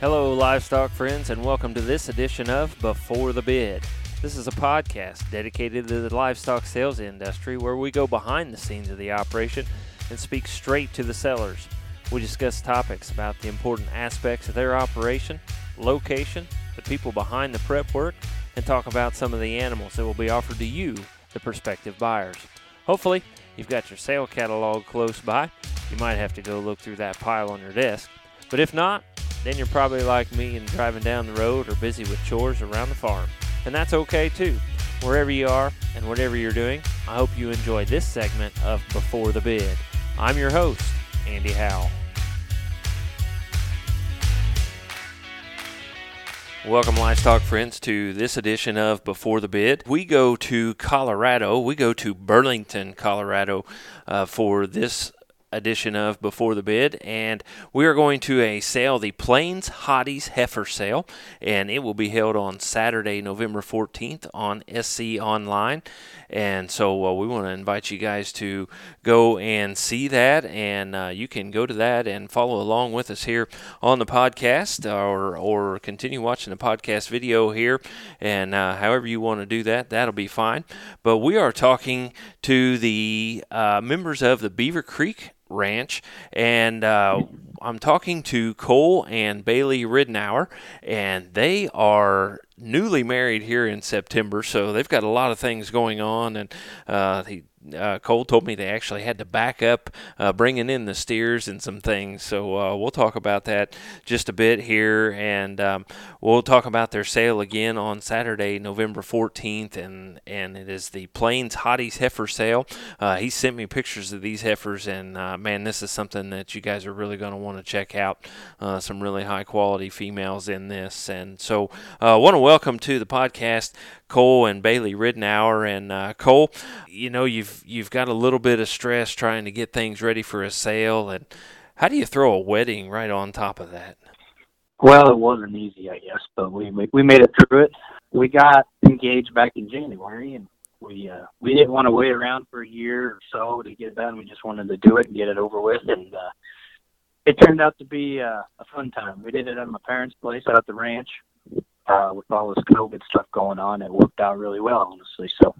Hello, livestock friends, and welcome to this edition of Before the Bid. This is a podcast dedicated to the livestock sales industry where we go behind the scenes of the operation and speak straight to the sellers. We discuss topics about the important aspects of their operation, location, the people behind the prep work, and talk about some of the animals that will be offered to you, the prospective buyers. Hopefully, you've got your sale catalog close by. You might have to go look through that pile on your desk. But if not, then you're probably like me and driving down the road or busy with chores around the farm. And that's okay too. Wherever you are and whatever you're doing, I hope you enjoy this segment of Before the Bid. I'm your host, Andy Howell. Welcome, livestock friends, to this edition of Before the Bid. We go to Colorado. We go to Burlington, Colorado, uh, for this edition of Before the Bid, and we are going to a sale, the Plains Hotties Heifer Sale, and it will be held on Saturday, November 14th on SC Online. And so uh, we want to invite you guys to go and see that, and uh, you can go to that and follow along with us here on the podcast, or or continue watching the podcast video here, and uh, however you want to do that, that'll be fine. But we are talking to the uh, members of the Beaver Creek Ranch, and uh, I'm talking to Cole and Bailey Ridenour, and they are newly married here in September, so they've got a lot of things going on. And uh, he, uh, Cole told me they actually had to back up uh, bringing in the steers and some things. So uh, we'll talk about that just a bit here, and um, we'll talk about their sale again on Saturday, November 14th, and and it is the Plains Hotties heifer sale. Uh, he sent me pictures of these heifers, and uh, man, this is something that you guys are really going to want to check out. Uh, some really high quality females in this, and so I want to welcome to the podcast Cole and Bailey Ridenour. And uh, Cole, you know you've you've got a little bit of stress trying to get things ready for a sale, and how do you throw a wedding right on top of that? Well, it wasn't easy, I guess, but we we made it through it. We got engaged back in January, and we uh, we didn't want to wait around for a year or so to get it done. We just wanted to do it and get it over with, and uh, it turned out to be uh, a fun time. We did it at my parents' place out at the ranch uh, with all this COVID stuff going on. It worked out really well, honestly. So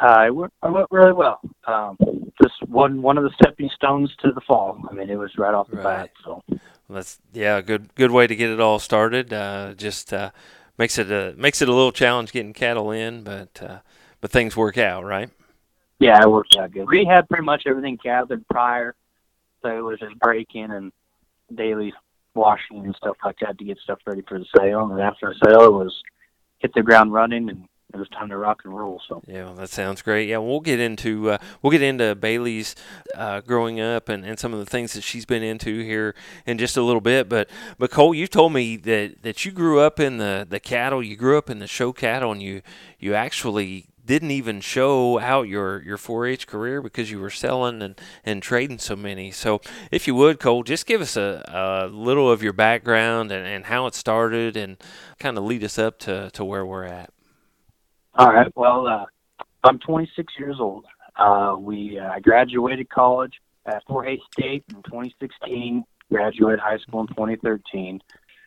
uh, it, worked, it went really well. Um, just one one of the stepping stones to the fall. I mean, it was right off the Right. bat. So Well, that's yeah, good good way to get it all started. Uh, just uh, makes it a makes it a little challenge getting cattle in, but uh, but things work out, right? yeah, it worked out good. We had pretty much everything gathered prior, so it was just breaking and daily washing and stuff like that to get stuff ready for the sale. And after the sale, it was hit the ground running and it was time to rock and roll. So Yeah, well, that sounds great. Yeah, we'll get into uh, we'll get into Bailey's uh, growing up and, and some of the things that she's been into here in just a little bit. But but Cole, you told me that, that you grew up in the, the cattle, you grew up in the show cattle, and you you actually didn't even show out your, your 4-H career because you were selling and, and trading so many. So if you would, Cole, just give us a, a little of your background and, and how it started and kind of lead us up to, to where we're at. All right. Well, uh, I'm 26 years old. Uh, we uh, I graduated college at Fort Hays State in 2016. Graduated high school in 2013.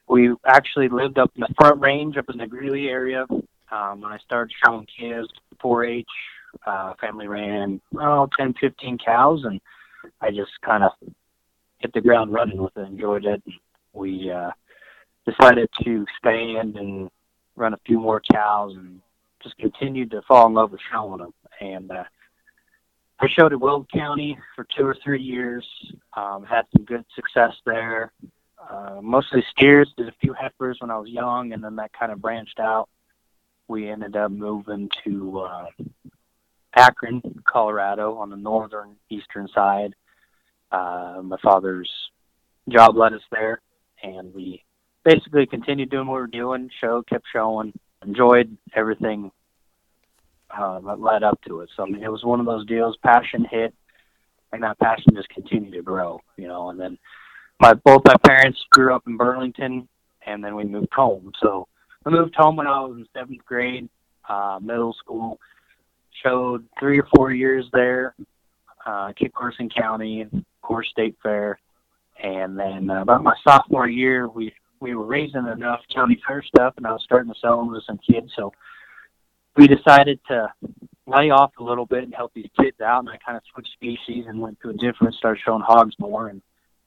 We actually lived up in the Front Range, up in the Greeley area. Um, when I started showing kids 4-H, uh, family ran oh, 10, 15 cows, and I just kind of hit the ground running with it. Enjoyed it. We uh, decided to expand and run a few more cows and just continued to fall in love with showing them. And uh, I showed at Weld County for two or three years. Um, had some good success there. Uh, mostly steers. Did a few heifers when I was young, and then that kind of branched out. We ended up moving to uh, Akron, Colorado, on the northern eastern side. Uh, my father's job led us there, and we basically continued doing what we were doing. Show kept showing enjoyed everything uh, that led up to it. So I mean, it was one of those deals. Passion hit, and that passion just continued to grow. You know, and then my both my parents grew up in Burlington, and then we moved home. So I moved home when I was in seventh grade, uh, middle school. Showed three or four years there. Uh, Kit Carson County course State Fair, and then uh, about my sophomore year, we we were raising enough county fair stuff, and I was starting to sell them to some kids. So we decided to lay off a little bit and help these kids out. And I kind of switched species and went to a different, started showing hogs more and,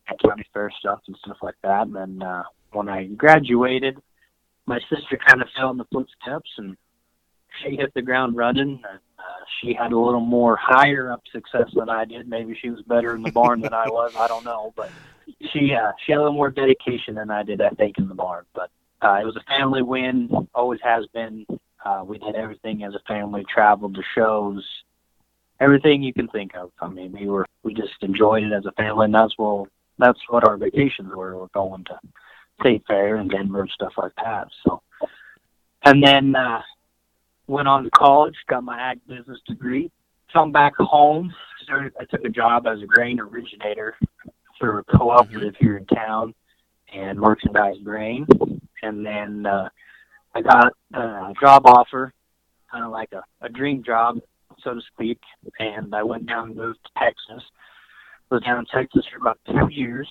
and county fair stuff and stuff like that. And then uh, when I graduated, my sister kind of fell in the footsteps and she hit the ground running. Uh, she had a little more higher up success than I did. Maybe she was better in the barn than I was. I don't know, but she uh, she had a little more dedication than I did, I think, in the barn. But uh, it was a family win. Always has been. Uh, we did everything as a family. Traveled to shows, everything you can think of. I mean, we were we just enjoyed it as a family, and that's what that's what our vacations were. We're going to State Fair and Denver and stuff like that. So, and then uh, went on to college, got my ag business degree. Come back home, started. I took a job as a grain originator for a cooperative here in town and merchandise grain. And then uh, I got a job offer, kind of like a, a dream job, so to speak. And I went down and moved to Texas. Was down in Texas for about two years,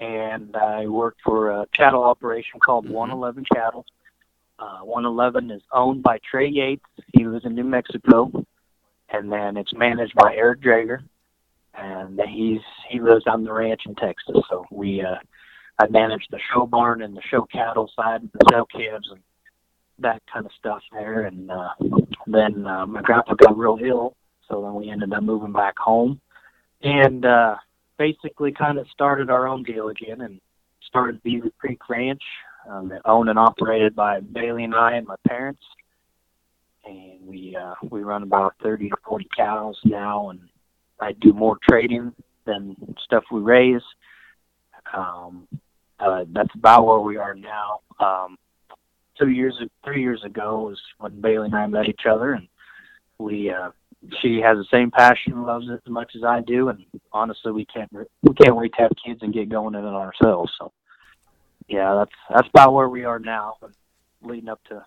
and I worked for a cattle operation called 111 Cattle. Uh, 111 is owned by Trey Yates. He lives in New Mexico, and then it's managed by Eric Drager, and he's he lives on the ranch in Texas. So we uh, I manage the show barn and the show cattle side, and the sale calves and that kind of stuff there. And uh, then uh, my grandpa got real ill, so then we ended up moving back home, and uh, basically kind of started our own deal again and started Beaver Creek Ranch, um, owned and operated by Bailey and I and my parents. And we uh, we run about thirty to forty cows now, and I do more trading than stuff we raise. Um, uh, that's about where we are now. Um, two years, three years ago was when Bailey and I met each other, and we uh, she has the same passion, loves it as much as I do, and honestly, we can't we can't wait to have kids and get going in it ourselves. So, yeah, that's that's about where we are now, leading up to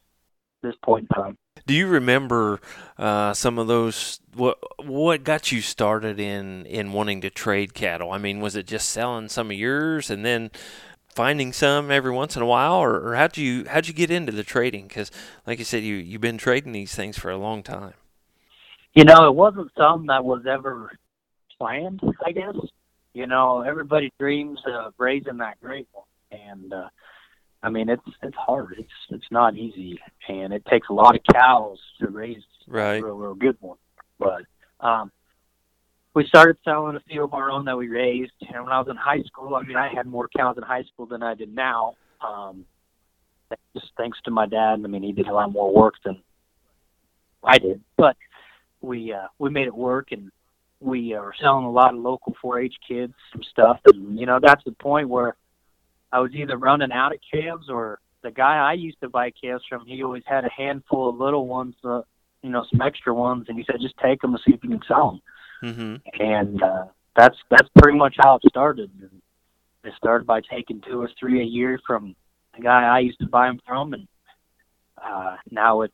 this point in time. Do you remember uh, some of those? What what got you started in in wanting to trade cattle? I mean, was it just selling some of yours and then finding some every once in a while, or, or how'd you how'd you get into the trading? Because, like you said, you you've been trading these things for a long time. You know, it wasn't something that was ever planned. I guess you know everybody dreams of raising that great one, and uh, I mean, it's it's hard. It's it's not easy, and it takes a lot of cows to raise right. a real, real good one. But um, we started selling a few of our own that we raised. And when I was in high school, I mean, I had more cows in high school than I did now. Um, just thanks to my dad. I mean, he did a lot more work than I did, but we uh, we made it work, and we are selling a lot of local 4-H kids some stuff. And you know, that's the point where I was either running out of calves or the guy I used to buy calves from, he always had a handful of little ones, uh, you know, some extra ones, and he said, just take them and see if you can sell them. Mm-hmm. And uh, that's that's pretty much how it started. And it started by taking two or three a year from the guy I used to buy them from, and uh, now it's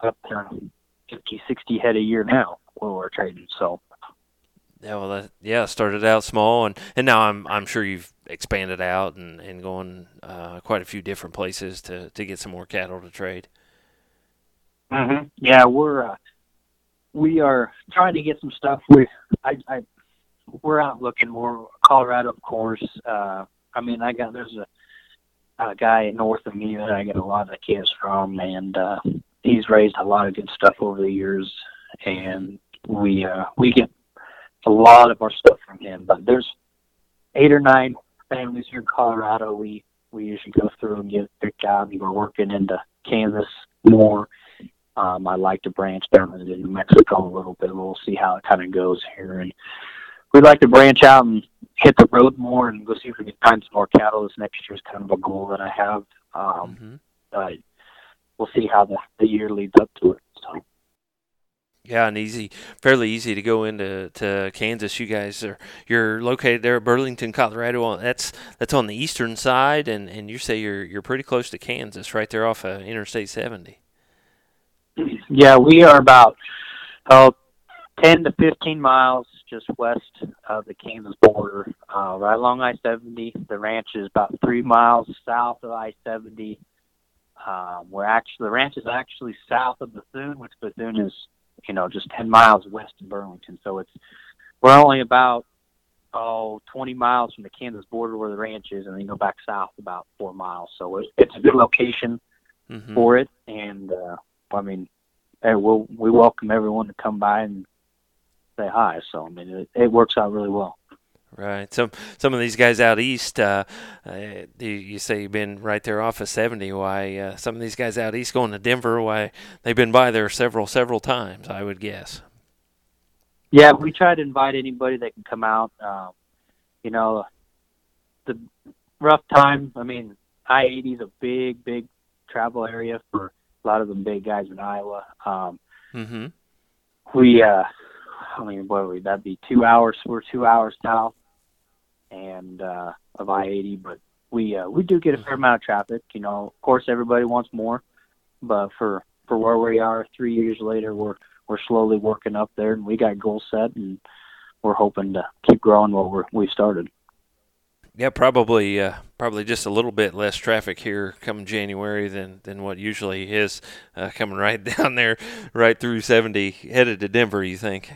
up to 50, 60 head a year now when we're trading. So yeah, well, that, yeah, started out small, and, and now I'm I'm sure you've expanded out and and going uh, quite a few different places to to get some more cattle to trade. Mm-hmm. Yeah, we're uh, we are trying to get some stuff. We I, I we're out looking more Colorado, of course. Uh, I mean, I got there's a a guy north of me that I get a lot of kids from, and uh, he's raised a lot of good stuff over the years, and we uh, we get a lot of our stuff from him. But there's eight or nine families here in Colorado. We we usually go through and get picked out. we're working into Kansas more. Um, I like to branch down into New Mexico a little bit. We'll see how it kind of goes here, and we'd like to branch out and hit the road more and go see if we can find some more cattle. This next year is kind of a goal that I have. Um, Mm-hmm. But we'll see how the the year leads up to it. So. Yeah, and easy, fairly easy to go into to Kansas. You guys are you're located there at Burlington, Colorado. That's that's on the eastern side, and, and you say you're you're pretty close to Kansas, right there off of Interstate 70. Yeah, we are about oh 10 to 15 miles just west of the Kansas border, uh, right along I-70. The ranch is about three miles south of I-70. Um, we're actually the ranch is actually south of Bethune, which Bethune is, you know, just 10 miles west of Burlington. So it's we're only about oh 20 miles from the Kansas border where the ranch is, and then go back south about four miles. So it's, it's a good location Mm-hmm. for it, and uh, I mean, hey, we'll, we welcome everyone to come by and say hi. So I mean, it, it works out really well. Right. Some some of these guys out east, uh, uh, you, you say you've been right there off of 70. Why uh, some of these guys out east going to Denver? Why they've been by there several several times, I would guess. Yeah, we try to invite anybody that can come out. Um, you know, the rough time. I mean, I eighty is a big, big travel area for a lot of the big guys in Iowa. Um, Mm-hmm. we, uh, I mean, what would that be? Two hours. We're two hours south, and uh, of I eighty, but we uh, we do get a fair amount of traffic. You know, of course, everybody wants more, but for for where we are, three years later, we're we're slowly working up there, and we got goals set, and we're hoping to keep growing what we're we started. Yeah, probably uh, probably just a little bit less traffic here come January than, than what usually is uh, coming right down there, right through 70, headed to Denver. You think?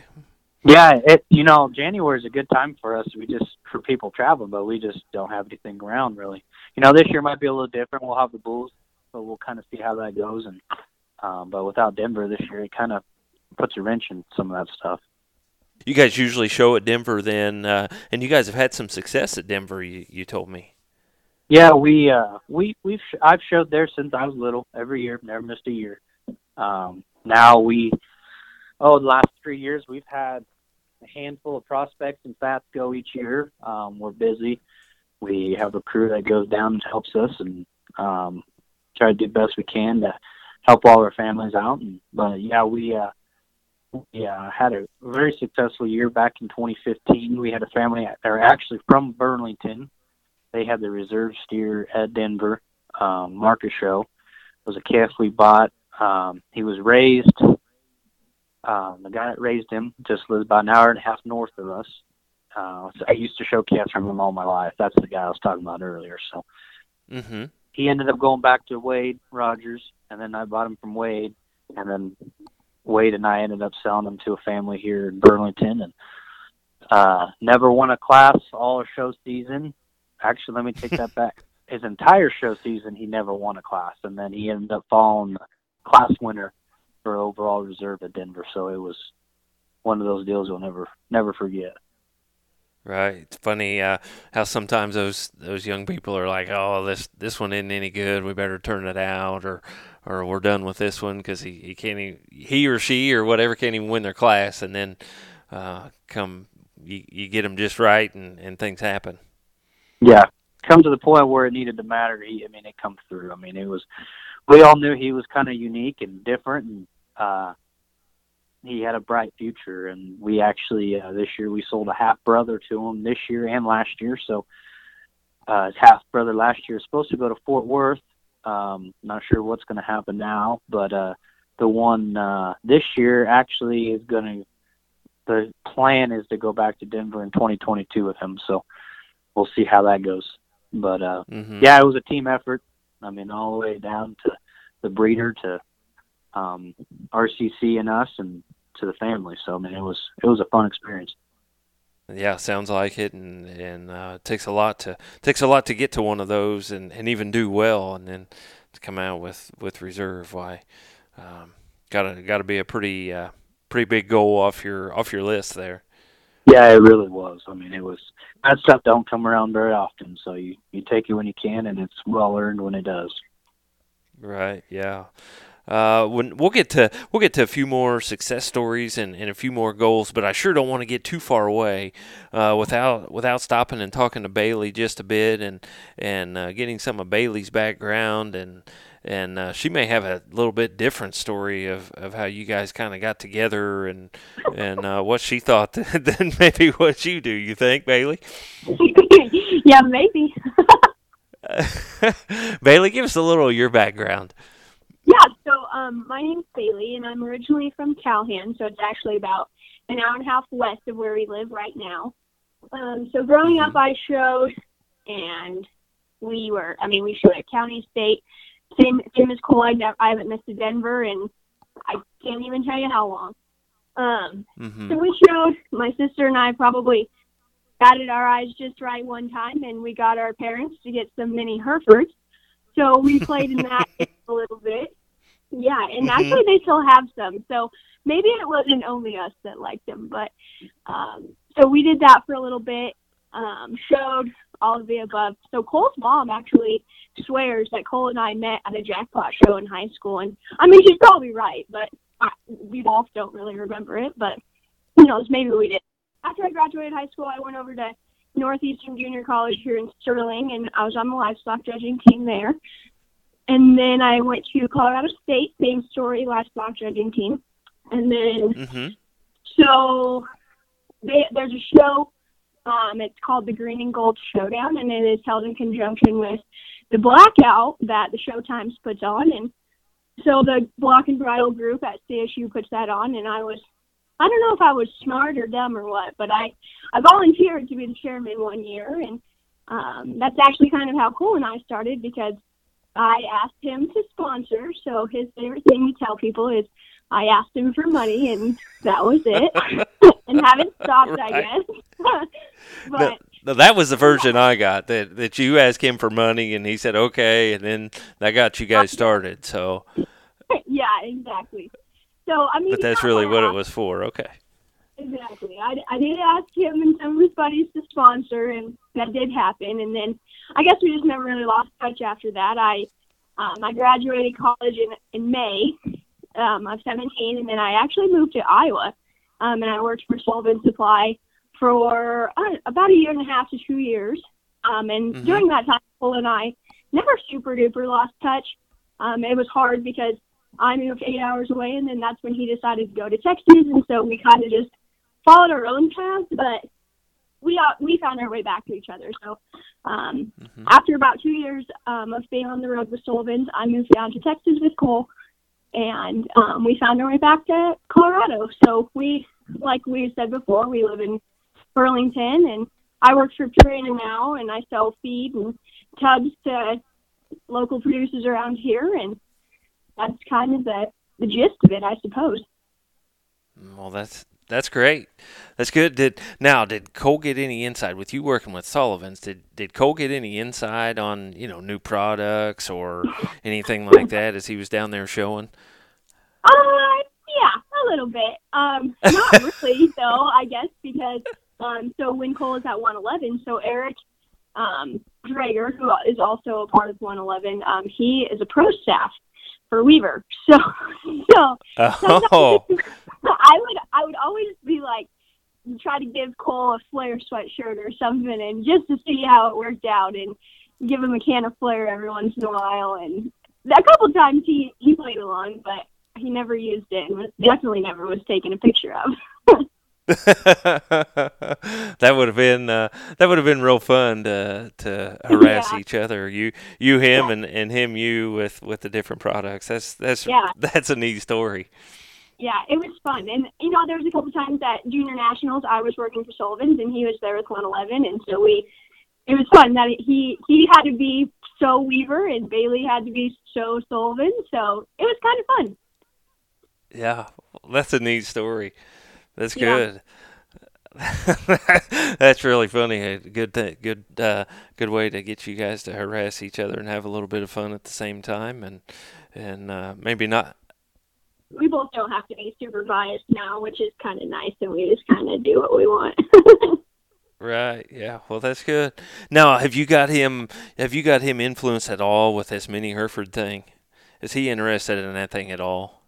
Yeah, it you know January is a good time for us. We just for people traveling, but we just don't have anything around really. You know, this year might be a little different. We'll have the Bulls, but we'll kind of see how that goes. And um, but without Denver this year, it kind of puts a wrench in some of that stuff. You guys usually show at Denver then, uh, and you guys have had some success at Denver. You, you told me. Yeah, we uh we we've sh- I've showed there since I was little. Every year, never missed a year. Um, now we oh the last three years we've had a handful of prospects and fats go each year. Um, we're busy. We have a crew that goes down and helps us, and um, try to do the best we can to help all our families out. And but yeah, we uh, we uh, had a very successful year back in 2015. We had a family they're actually from Burlington they had the reserve steer at Denver. Um, Marcus Show was a calf we bought. Um, he was raised. Um, the guy that raised him just lives about an hour and a half north of us. Uh, so I used to show cats from him all my life. That's the guy I was talking about earlier. So Mm-hmm. he ended up going back to Wade Rogers, and then I bought him from Wade, and then Wade and I ended up selling him to a family here in Burlington, and uh, never won a class all show season. Actually, let me take that back. His entire show season, he never won a class, and then he ended up falling the class winner for overall reserve at Denver. So it was one of those deals you'll never never forget. Right. It's funny uh, how sometimes those those young people are like, "Oh, this this one isn't any good. We better turn it out," or or we're done with this one because he, he can't even, he or she or whatever can't even win their class, and then uh, come you, you get them just right and, and things happen. Yeah, come to the point where it needed to matter. He, I mean, it comes through. I mean, it was. We all knew he was kind of unique and different, and uh, he had a bright future. And we actually uh, this year we sold a half brother to him this year and last year. So uh, his half brother last year is supposed to go to Fort Worth. Um, not sure what's going to happen now, but uh, the one uh, this year actually is going to. The plan is to go back to Denver in 2022 with him. So we'll see how that goes. But uh, Mm-hmm. yeah, it was a team effort. I mean, all the way down to the breeder to um, RCC and us, and to the family. So I mean, it was it was a fun experience. Yeah, sounds like it, and and uh, it takes a lot to takes a lot to get to one of those, and, and even do well, and then to come out with, with reserve. Why, um, gotta gotta be a pretty uh, pretty big goal off your off your list there. Yeah, it really was. I mean, it was that stuff don't come around very often. So you you take it when you can, and it's well earned when it does. Right. Yeah. Uh, when we'll get to we'll get to a few more success stories and, and a few more goals, but I sure don't want to get too far away uh, without without stopping and talking to Bailey just a bit and and uh, getting some of Bailey's background and and uh, she may have a little bit different story of, of how you guys kind of got together and and uh, what she thought than maybe what you do. You think, Bailey? yeah, maybe. Bailey, give us a little of your background. yeah, um, my name's Bailey, and I'm originally from Calhan, so it's actually about an hour and a half west of where we live right now. Um, so growing up, I showed, and we were, I mean, we showed at County State. Same, same as Cole. I, I haven't missed a Denver, and I can't even tell you how long. Um, hmm so we showed, my sister and I probably batted our eyes just right one time, and we got our parents to get some mini Herefords. So we played in that a little bit. Yeah, and Mhm. actually they still have some. So maybe it wasn't only us that liked them, but um, so we did that for a little bit. Um, showed all of the above. So Cole's mom actually swears that Cole and I met at a jackpot show in high school, and I mean she's probably right, but I, we both don't really remember it. But who knows? Maybe we did. After I graduated high school, I went over to Northeastern Junior College here in Sterling, and I was on the livestock judging team there. And then I went to Colorado State, same story, livestock judging team. And then hmm so they, there's a show. Um, it's called the Green and Gold Showdown, and it is held in conjunction with the Blackout that the Showtimes puts on. And so the Block and Bridle group at CSU puts that on, and I was, I don't know if I was smart or dumb or what, but I, I volunteered to be the chairman one year, and um, that's actually kind of how Cole and I started because I asked him to sponsor. So his favorite thing to tell people is I asked him for money, and that was it. and haven't stopped, I guess. but No, that was the version I got. That that you asked him for money and he said okay, and then that got you guys started. So, yeah, exactly. So I mean, but that's really what it was for. Okay. Exactly. I, I did ask him and some of his buddies to sponsor, and that did happen. And then I guess we just never really lost touch after that. I um, I graduated college in in May um, of 17, and then I actually moved to Iowa, um, and I worked for Sullivan Supply for uh, about a year and a half to two years. Um, and Mhm. during that time, Cole and I never super duper lost touch. Um, it was hard because I moved eight hours away, and then that's when he decided to go to Texas, and so we kind of just followed our own paths, but we we found our way back to each other. So um, Mhm. after about two years um, of being on the road with Sullivan's, I moved down to Texas with Cole, and um, we found our way back to Colorado. So we, like we said before, we live in Burlington, and I work for Purina now, and I sell feed and tubs to local producers around here, and that's kind of the the gist of it, I suppose. Well, that's that's great. That's good. Did now did Cole get any insight with you working with Sullivan's? Did did Cole get any insight on you know new products or anything like that as he was down there showing? Uh, yeah, a little bit. Um, not really though, I guess, because um, so when Cole is at 111, so Eric um, who is also a part of 111, um, he is a pro staff for Weaver. So, so Oh, I would I would always be like try to give Cole a Flair sweatshirt or something, and just to see how it worked out, and give him a can of Flair every once in a while. And a couple times he he played along, but he never used it, and was, definitely never was taken a picture of. that would have been uh, that would have been real fun to to harass Yeah. each other. You you him and, and him you with with the different products. That's that's Yeah. that's a neat story. yeah, it was fun, and you know there was a couple times at junior nationals I was working for Sullivan's, and he was there with 111, and so we it was fun that he he had to be so Weaver, and Bailey had to be so Sullivan, so it was kind of fun. Yeah, that's a neat story. That's Yeah. good. That's really funny. Good, th- good, uh, good way to get you guys to harass each other and have a little bit of fun at the same time, and and uh, maybe not. we both don't have to be super biased now, which is kind of nice, and we just kind of do what we want. Right. Yeah. Well, that's good. Now, have you got him? Have you got him influenced at all with this mini Hereford thing? Is he interested in that thing at all?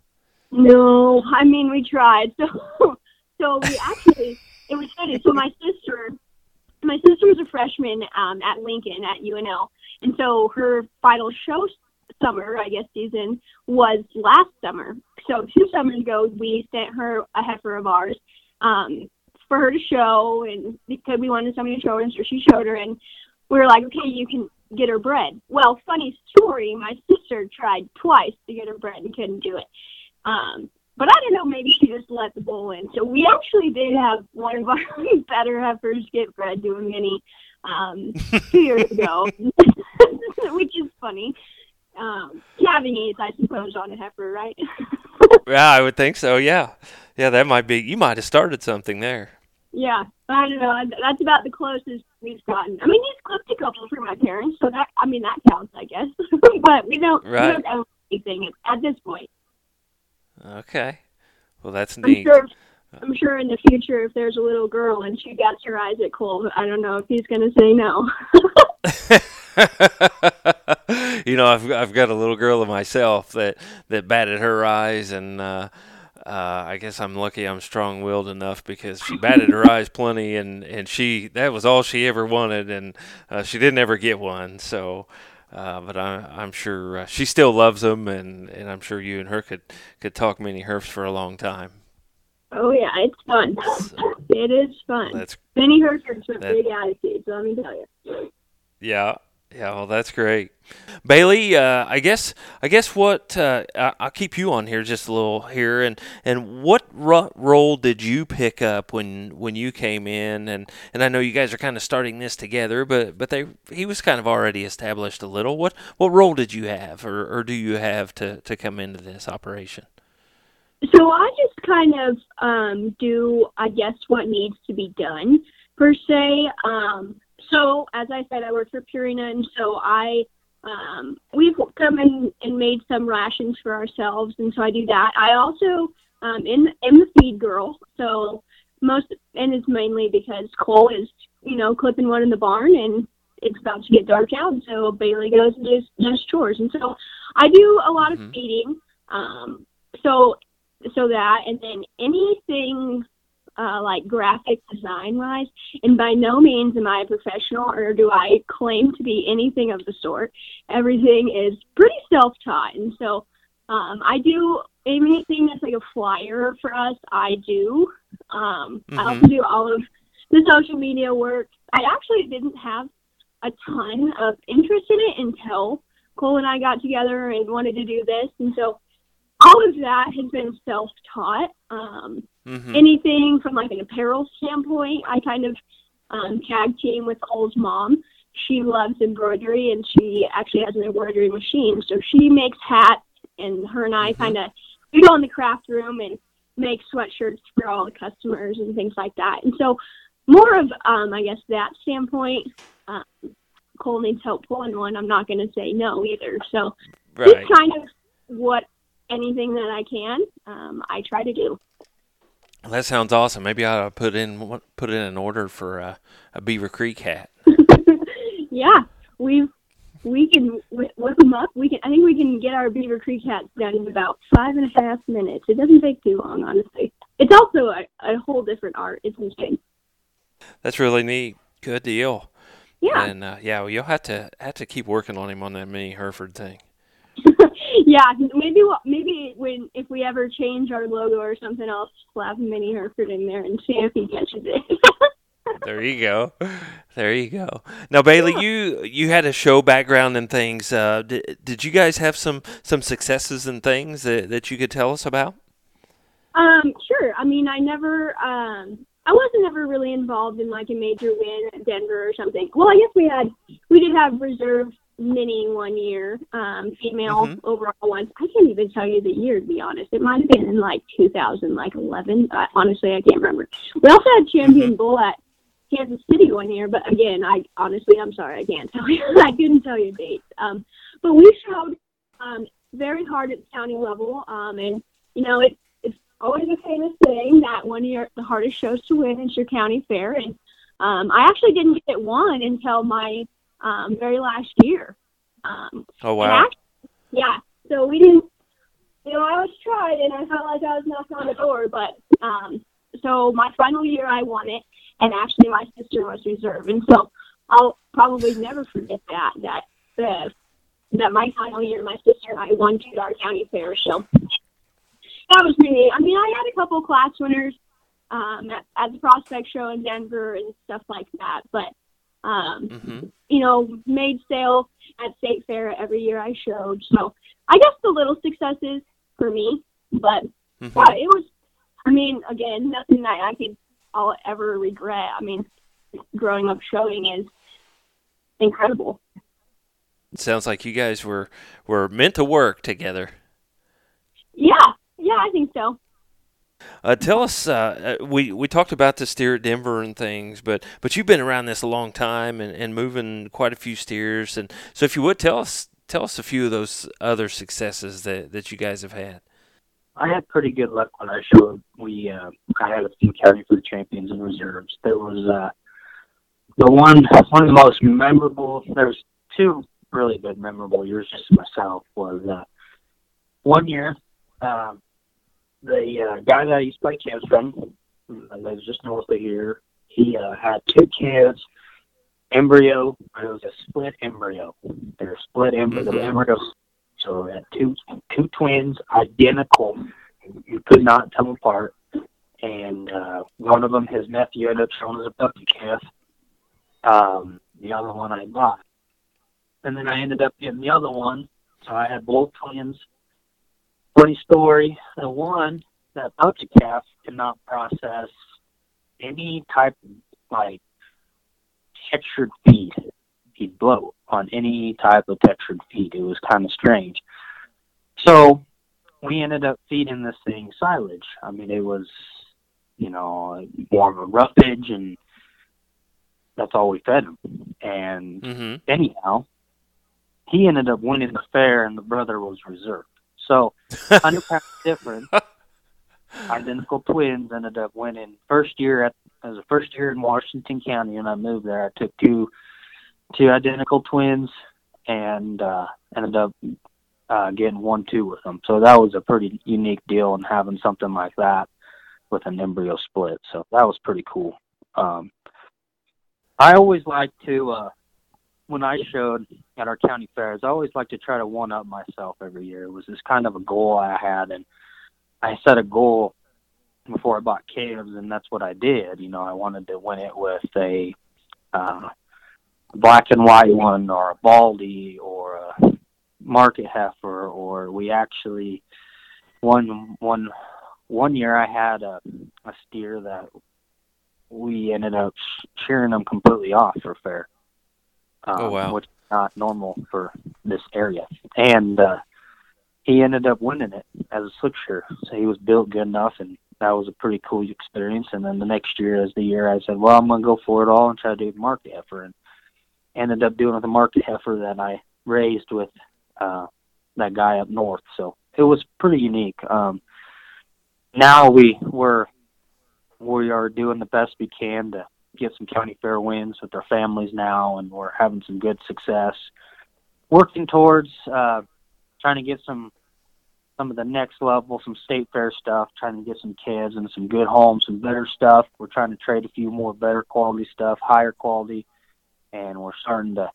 no, I mean we tried. So, so we actually it was funny. So my sister, my sister was a freshman um, at Lincoln at UNL, and so her final show summer, I guess season was last summer. So two summers ago, we sent her a heifer of ours. Um, for her to show and because we wanted somebody to show her and so she showed her and we were like okay you can get her bred. Well, funny story, my sister tried twice to get her bred and couldn't do it. Um, but I don't know, maybe she just let the bull in. So we actually did have one of our better heifers get bred to a mini um, two years ago, which is funny. Um, having aids, I suppose, on a heifer, right? yeah, I would think so. Yeah, yeah, that might be. You might have started something there. Yeah, I don't know. That's about the closest we've gotten. I mean, he's clipped a couple for my parents, so that I mean that counts, I guess. but we don't, right. we don't own anything at this point. Okay. Well, that's neat. I'm sure, I'm sure in the future, if there's a little girl and she gets her eyes at Cole, I don't know if he's going to say no. you know, I've I've got a little girl of myself that that batted her eyes, and uh, uh, I guess I'm lucky I'm strong-willed enough because she batted her eyes plenty, and and she that was all she ever wanted, and uh, she didn't ever get one. So uh, but I, I'm sure uh, she still loves them, and, and I'm sure you and her could, could talk mini herfs for a long time. Oh yeah, it's fun. So, it is fun. That's mini with that, big attitudes. Let me tell you. Yeah, yeah, well, that's great, Bailey. Uh, I guess I guess what uh, I'll keep you on here just a little here, and and what ro- role did you pick up when when you came in? And and I know you guys are kind of starting this together, but but they he was kind of already established a little. What what role did you have, or, or do you have to to come into this operation? So I just kind of um, do, I guess, what needs to be done per se. Um, so as I said, I work for Purina, and so I um, we've come in and made some rations for ourselves, and so I do that. I also um, in am the feed girl, so most and it's mainly because Cole is you know clipping one in the barn, and it's about to get dark out, so Bailey goes and does, does chores, and so I do a lot mm-hmm. of feeding. Um, so so that, and then anything uh, like graphic design wise. And by no means am I a professional or do I claim to be anything of the sort. Everything is pretty self taught. And so um, I do anything that's like a flyer for us, I do. Um, mm-hmm. I also do all of the social media work. I actually didn't have a ton of interest in it until Cole and I got together and wanted to do this. And so all of that has been self taught. Um, mm-hmm. Anything from like an apparel standpoint, I kind of um, tag team with Cole's mom. She loves embroidery and she actually has an embroidery machine. So she makes hats, and her and I mm-hmm. kind of we go in the craft room and make sweatshirts for all the customers and things like that. And so, more of um, I guess that standpoint. Um, Cole needs help pulling one. I'm not going to say no either. So, right. it's kind of what anything that I can, um, I try to do. That sounds awesome. Maybe I ought to put in put in an order for a, a Beaver Creek hat. yeah, we we can whip them up. We can. I think we can get our Beaver Creek hats done in about five and a half minutes. It doesn't take too long, honestly. It's also a, a whole different art. It's insane. That's really neat. Good deal. Yeah. And uh, yeah, well, you'll have to have to keep working on him on that mini Hereford thing. yeah, maybe maybe when if we ever change our logo or something, I'll slap Mini Hereford in there and see if he catches it. there you go, there you go. Now, Bailey, yeah. you you had a show background and things. Uh, did, did you guys have some some successes and things that, that you could tell us about? Um, sure. I mean, I never um, I wasn't ever really involved in like a major win at Denver or something. Well, I guess we had we did have reserve mini one year, um, female mm-hmm. overall ones. I can't even tell you the year to be honest. It might have been in like 2000, like 11. Uh, honestly, I can't remember. We also had champion mm-hmm. bull at Kansas City one year, but again, I honestly, I'm sorry, I can't tell you. I couldn't tell you dates. Um, but we showed um, very hard at the county level, um, and you know, it, it's always a famous thing that one of your the hardest shows to win is your county fair, and um, I actually didn't get one until my um, very last year. Um, oh wow! Actually, yeah, so we didn't. You know, I was tried, and I felt like I was knocking on the door. But um, so my final year, I won it, and actually, my sister was reserve, and so I'll probably never forget that. That uh, that my final year, my sister and I won two Dark County Fair. So that was pretty. neat. I mean, I had a couple class winners um, at, at the prospect show in Denver and stuff like that, but Um, Mm-hmm. you know, made sale at state fair every year I showed. So I guess the little successes for me, but Mm-hmm. yeah, it was. I mean, again, nothing that I could I'll ever regret. I mean, growing up showing is incredible. It sounds like you guys were were meant to work together. Yeah, yeah, I think so. Uh, tell us, uh, uh, we we talked about the steer at Denver and things, but but you've been around this a long time and, and moving quite a few steers, and so if you would tell us tell us a few of those other successes that, that you guys have had. I had pretty good luck when I showed. We uh, I had a few county food champions and reserves. There was uh, the one one of the most memorable. There's two really good memorable years just myself. Was uh, one year um, the uh, guy that I used to play kids from, that was just north of here. He uh, had two kids, embryo. It was a split embryo. They're split embryo. The Mhm. embryos so we had two two twins, identical. You could not tell them apart. And uh, one of them, his nephew, ended up showing as a puppy calf. Um, the other one I bought. And then I ended up getting the other one. So I had both twins. Funny story. The one, that puppy calf, could not process any type of like textured feed. He'd bloat on any type of textured feed. It was kind of strange. So we ended up feeding this thing silage. I mean, it was, you know, more of a roughage, and that's all we fed him. And Mm-hmm. anyhow, he ended up winning the fair, and the brother was reserved. So, hundred pounds difference. Identical twins ended up winning first year at as a first year in Washington County, and I moved there. I took two two identical twins, and uh, ended up uh, getting one two with them. So that was a pretty unique deal, and having something like that with an embryo split. So that was pretty cool. Um, I always like to uh, when I showed at our county fairs. I always like to try to one up myself every year. It was this kind of a goal I had, and I set a goal before I bought calves, and that's what I did. You know, I wanted to win it with a uh, black and white one, or a baldy, or a market heifer, or we actually one one one year I had a a steer that we ended up shearing them completely off for fair. Um, Oh, wow. Which is not normal for this area, and uh, he ended up winning it as a slick shear. So he was built good enough, and that was a pretty cool experience. And then the next year, as the year, I said, "Well, I'm going to go for it all and try to do the market heifer," and ended up doing the market heifer that I raised with uh, that guy up north. So it was pretty unique. Um, now we we're we are doing the best we can to get some county fair wins with their families now, and we're having some good success. Working towards uh, trying to get some some of the next level, some state fair stuff, trying to get some kids and some good homes, some better stuff. We're trying to trade a few more better quality stuff, higher quality, and we're starting to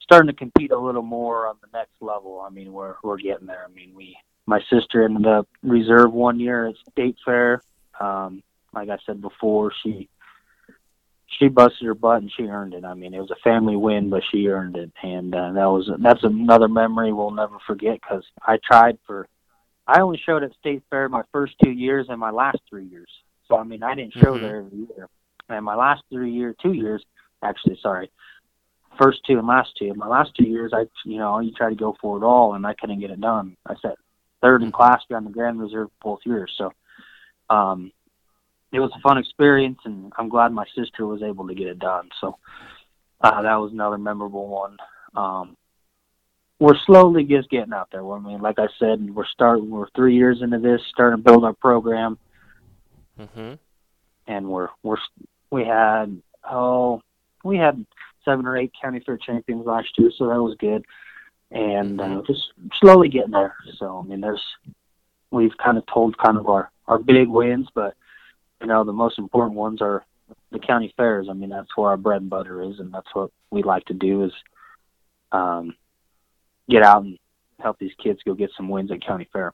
starting to compete a little more on the next level. I mean, we're we're getting there. I mean, we my sister ended up reserve one year at state fair. Um, like I said before, she she busted her butt and she earned it. I mean, it was a family win, but she earned it, and uh, that was that's another memory we'll never forget because I tried for. I only showed at state fair my first two years and my last three years. So I mean, I didn't show Mhm. there every year. And my last three year, two years, actually, sorry, first two and last two. My last two years, I you know you try to go for it all, and I couldn't get it done. I sat third in class behind the Grand Reserve both years. So, um, it was a fun experience, and I'm glad my sister was able to get it done. So, uh, that was another memorable one. Um, we're slowly just getting out there. I mean, like I said, we're starting. We're three years into this, starting to build our program, Mm-hmm. and we're we're we had oh we had seven or eight county fair champions last year, so that was good, and uh, just slowly getting there. So I mean, there's we've kind of told kind of our our big wins, but you know the most important ones are the county fairs. I mean, that's where our bread and butter is, and that's what we like to do is um, get out and help these kids go get some wins at county fair.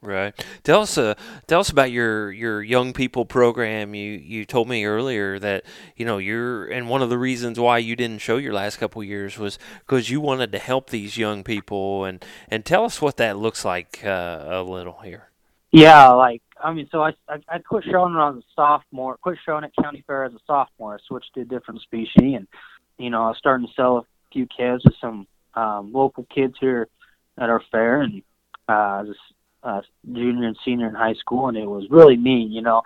Right. Tell us, uh, tell us about your your young people program. You you told me earlier that you know you're and one of the reasons why you didn't show your last couple years was because you wanted to help these young people and and tell us what that looks like uh, a little here. Yeah, like I mean, so I, I I quit showing when I was a sophomore. Quit showing at county fair as a sophomore. I switched to a different species, and you know I was starting to sell a few calves to some um, local kids here at our fair, and uh, as uh, junior and senior in high school, and it was really neat. You know,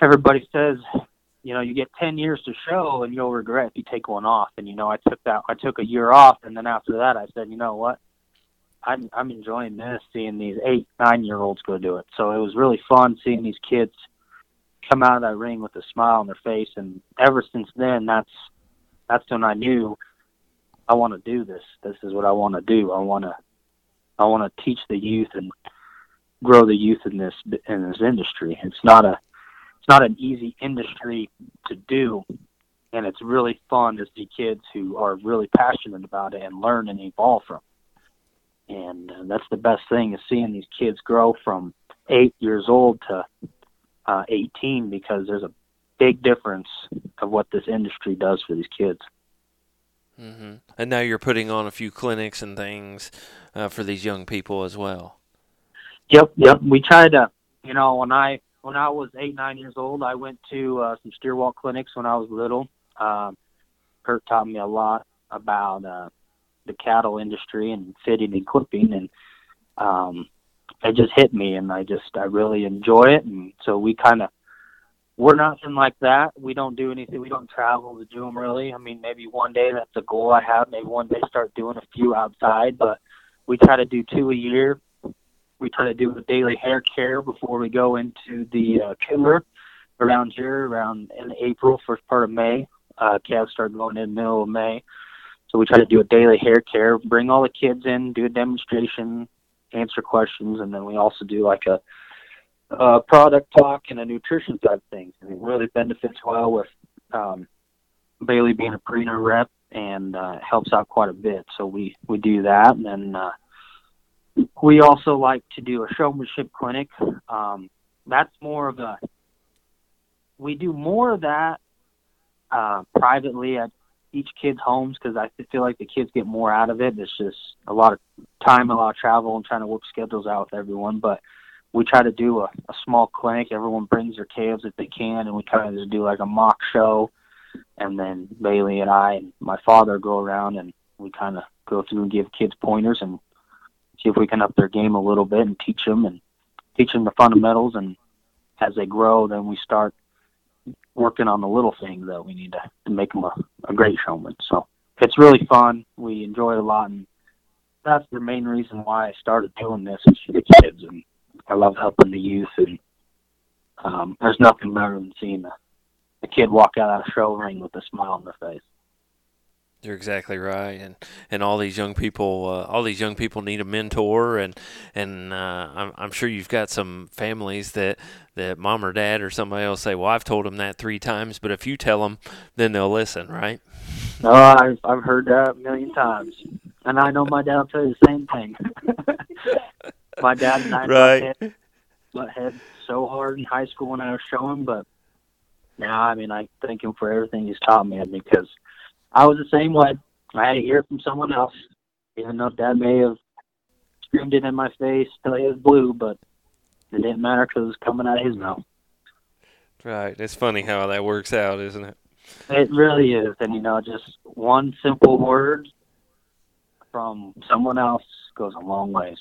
everybody says, you know, you get 10 years to show, and you'll regret if you take one off. And you know, I took that, I took a year off, and then after that, I said, you know what, I'm I'm enjoying this, seeing these eight, nine year olds go do it. So it was really fun seeing these kids come out of that ring with a smile on their face, and ever since then, that's that's when I knew I want to do this. This is what I want to do. I want to I want to teach the youth and grow the youth in this in this industry. It's not a it's not an easy industry to do, and it's really fun to see kids who are really passionate about it and learn and evolve from. And uh, that's the best thing is seeing these kids grow from eight years old to uh, 18 because there's a big difference of what this industry does for these kids. Mm-hmm. And now you're putting on a few clinics and things uh, for these young people as well. Yep, yep. We tried to, you know, when I when I was eight nine years old, I went to uh, some steer walk clinics when I was little. Um, Kurt taught me a lot about uh, the cattle industry and fitting and clipping, and um, it just hit me, and I just I really enjoy it, and so we kind of we're nothing like that. We don't do anything. We don't travel to do them really. I mean, maybe one day that's a goal I have. Maybe one day start doing a few outside, but we try to do two a year. We try to do a daily hair care before we go into the uh, killer around here, around in April, first part of May. Uh, calves start going in middle of May. So we try to do a daily hair care, bring all the kids in, do a demonstration, answer questions, and then we also do like a uh, product talk and a nutrition side of things. And it really benefits well with um, Bailey being a Purina rep and uh, helps out quite a bit. So we, we do that. And then uh, we also like to do a showmanship clinic. Um, that's more of a, we do more of that uh, privately at each kid's homes because I feel like the kids get more out of it. It's just a lot of time, a lot of travel, and trying to work schedules out with everyone. But we try to do a, a small clinic. Everyone brings their calves if they can, and we kind of just do like a mock show. And then Bailey and I and my father go around and we kind of go through and give kids pointers and see if we can up their game a little bit and teach them and teach them the fundamentals. And as they grow, then we start working on the little things that we need to, to make them a, a great showman. So it's really fun. We enjoy it a lot, and that's the main reason why I started doing this is for the kids and I love helping the youth, and um, there's nothing better than seeing a, a kid walk out of a show ring with a smile on their face. You're exactly right, and and all these young people, uh, all these young people need a mentor, and and uh, I'm I'm sure you've got some families that that mom or dad or somebody else say, well, I've told them that three times, but if you tell them, then they'll listen, right? No, I've I've heard that a million times, and I know my dad will tell you the same thing. my dad and I right. butt, butt head so hard in high school when I was showing, but now I mean I thank him for everything he's taught me because I was the same way. I had to hear it from someone else, even though Dad may have screamed it in my face till he was blue, but it didn't matter because it was coming out of his mouth. Right. It's funny how that works out, isn't it? It really is, and you know, just one simple word from someone else goes a long ways.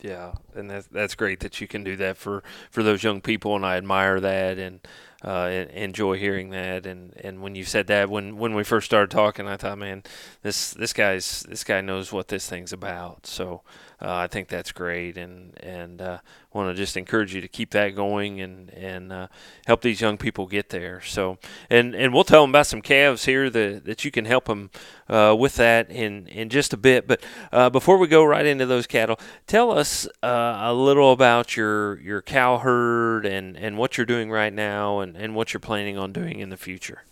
Yeah, and that's that's great that you can do that for for those young people, and I admire that and uh, enjoy hearing that. And, and when you said that, when when we first started talking, I thought, man, this this guy's this guy knows what this thing's about. So uh, I think that's great, and and uh, want to just encourage you to keep that going and and uh, help these young people get there. So and and we'll tell them about some calves here that that you can help them uh, with that in in just a bit. But uh, before we go right into those cattle, tell us uh, a little about your your cow herd and and what you're doing right now and and what you're planning on doing in the future.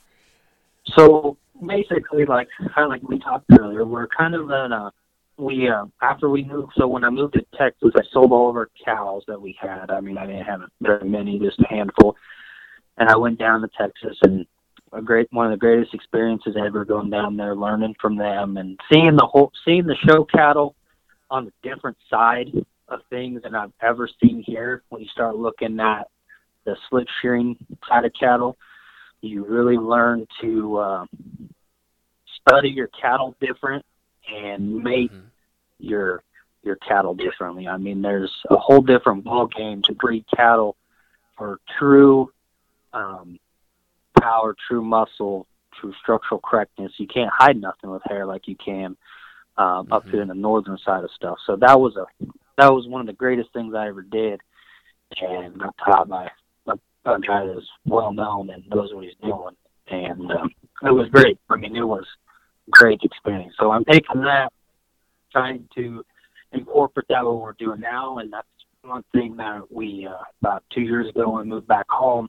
So basically, like kind of like we talked earlier, we're kind of in a we uh, after we moved. So when I moved to Texas, I sold all of our cows that we had. I mean, I didn't have very many, just a handful. And I went down to Texas, and a great one of the greatest experiences ever going down there, learning from them, and seeing the whole, seeing the show cattle on the different side of things than I've ever seen here. When you start looking at the slick shearing side of cattle, you really learn to uh, study your cattle different and mate mm-hmm. your your cattle differently. I mean, there's a whole different ball game to breed cattle for true um, power, true muscle, true structural correctness. You can't hide nothing with hair like you can um, mm-hmm. up here in the northern side of stuff. So that was a that was one of the greatest things I ever did, and got taught by a, guy that's well known and knows what he's doing, and um, it was great. I mean, it was great experience. So I'm taking that, trying to incorporate that what we're doing now, and that's one thing that we uh, about two years ago when we moved back home.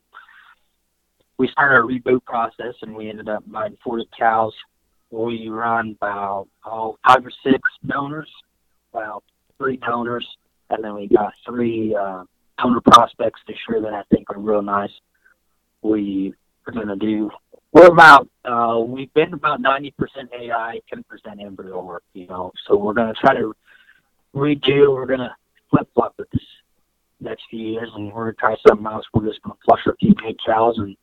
We started a reboot process, and we ended up buying 40 cows. We run about oh, five or six donors, about three donors, and then we got three uh, donor prospects this year that I think are real nice. We are going to do we're about uh, we've been about ninety percent AI, ten percent embryo work. You know, so we're gonna try to redo. We're gonna flip flop with this next few years, and we're gonna try something else. We're just gonna flush a few big cows and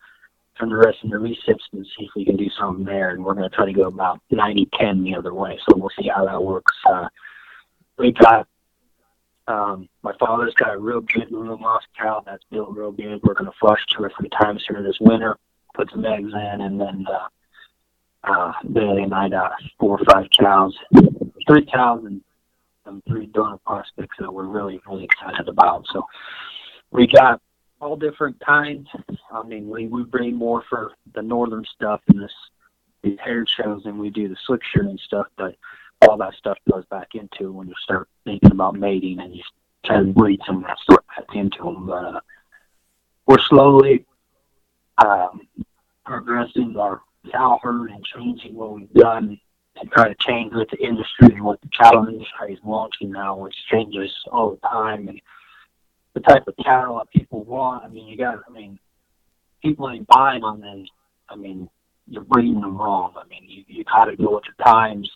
turn the rest into recips and see if we can do something there. And we're gonna try to go about 90-10 the other way. So we'll see how that works. Uh, we got um, my father's got a real good little moss cow that's built real good. We're gonna flush two or three times here this winter put some eggs in, and then uh, uh, Bailey and I got four or five cows, three cows, and some three donor prospects that we're really really excited about. So we got all different kinds. I mean, we we bring more for the northern stuff in this these hair shows than we do the slick shearing stuff, but all that stuff goes back into when you start thinking about mating and you try to breed some of that stuff back into them. But uh, we're slowly um, progressing our cow herd and changing what we've done to try to change with the industry and what the cattle industry is launching now, which changes all the time and the type of cattle that people want. I mean, you got, I mean, people ain't buying them, and I mean, you're breeding them wrong. I mean, you you got to go with the times.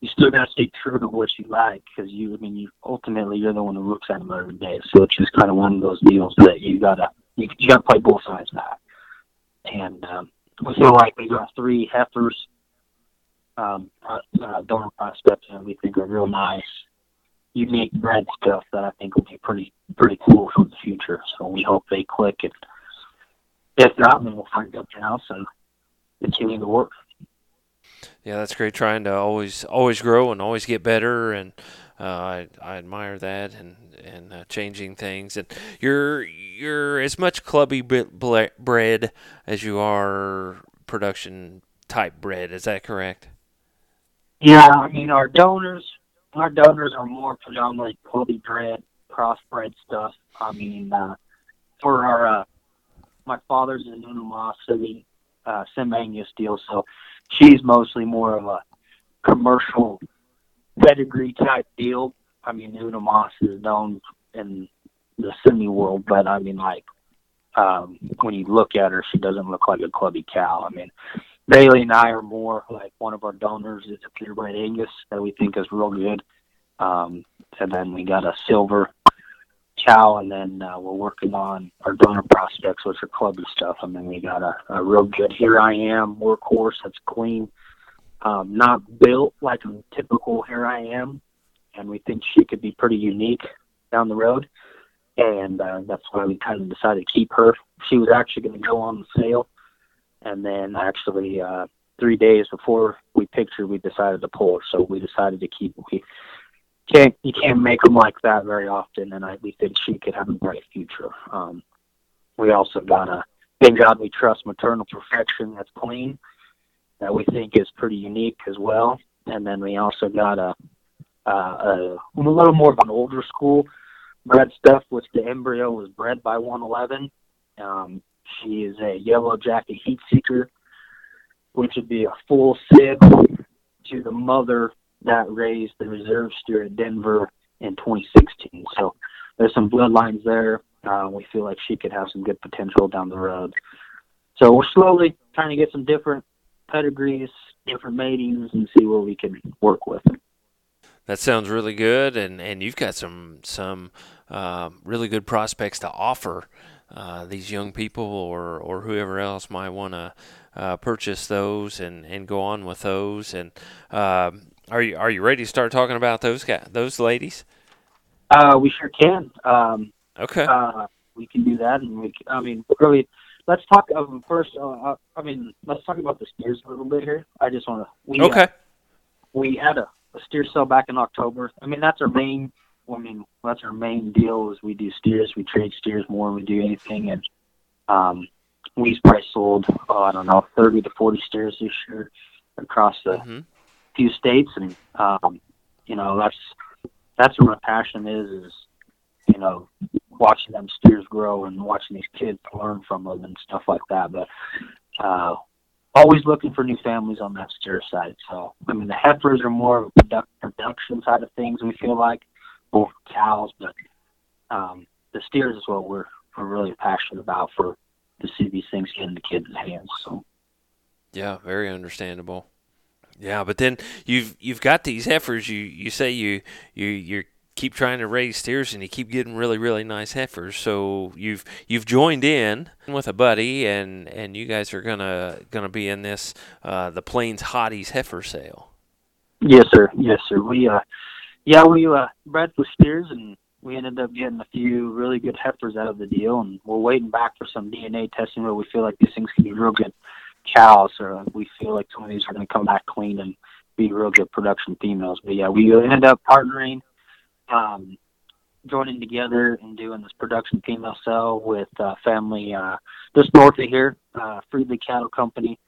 You still got to stay true to what you like because you, I mean, you ultimately you're the one who looks at them every day. So it's just kind of one of those deals that you gotta you, you gotta play both sides of that and um, we feel like we got three heifers, um, uh, donor prospects that we think are real nice, unique bred stuff that I think will be pretty pretty cool for the future. So we hope they click, and if not, then we'll find something else and continue to work. Yeah, that's great. Trying to always always grow and always get better and uh, I, I admire that and and uh, changing things. And you're you're as much clubby bred as you are production type bred. Is that correct? Yeah, I mean our donors our donors are more predominantly clubby bred, crossbred stuff. I mean, uh, for our uh, my father's in Unumosity, uh, Sim Angus deal, so she's mostly more of a commercial pedigree type deal. I mean, Una Moss is known in the semi world, but I mean, like, um, when you look at her, she doesn't look like a clubby cow. I mean, Bailey and I are more like one of our donors is a purebred Angus that we think is real good. Um, and then we got a silver cow, and then uh, we're working on our donor prospects, which are clubby stuff. And then we got a, a real good Here I Am workhorse that's clean um, not built like a typical Here I Am, and we think she could be pretty unique down the road. And uh, that's why we kind of decided to keep her. She was actually going to go on the sale, and then actually uh, three days before we picked her, we decided to pull her. So we decided to keep. We can't you can't make them like that very often, and I we think she could have a bright future. Um, we also got a Thank God We Trust Maternal Perfection that's clean that we think is pretty unique as well. And then we also got a, a, a, a little more of an older school bred stuff, which the embryo was bred by 111. Um, she is a yellow jacket heat seeker, which would be a full sib to the mother that raised the reserve steer at Denver in 2016. So there's some bloodlines there. Uh, we feel like she could have some good potential down the road. So we're slowly trying to get some different pedigrees, different matings, and see what we can work with. That sounds really good, and, and you've got some some uh, really good prospects to offer uh, these young people or, or whoever else might want to uh, purchase those and, and go on with those. And um, are you are you ready to start talking about those guys, those ladies? Uh, we sure can. Um, okay. Uh, we can do that, and we. I mean, really, let's talk um, first. Uh, uh, I mean, let's talk about the steers a little bit here. I just want to. We, okay. Uh, we had a, a steer sale back in October. I mean, that's our main. I mean, that's our main deal is we do steers. We trade steers more than we do anything, and um, we've probably sold. Oh, I don't know, thirty to forty steers this year across the mm-hmm. Few states, and um, you know that's that's where my passion is. Is you know watching them steers grow and watching these kids learn from them and stuff like that. But uh, always looking for new families on that steer side. So I mean, the heifers are more of a product, production side of things. We feel like for cows, but um, the steers is what we're we're really passionate about for to see these things get into kids' hands. So yeah, very understandable. Yeah, but then you've you've got these heifers. You you say you you you're keep trying to raise steers and you keep getting really really nice heifers. So you've you've joined in with a buddy and and you guys are gonna gonna be in this uh, the plains hotties heifer sale. Yes sir. Yes sir. We uh yeah we uh bred for steers and we ended up getting a few really good heifers out of the deal and we're waiting back for some dna testing where we feel like these things can be real good cows or we feel like some of these are going to come back clean and be real good production females but yeah we ended up partnering um, joining together and doing this production female cell with uh, family uh, just north of here, uh, Freedley Cattle Company.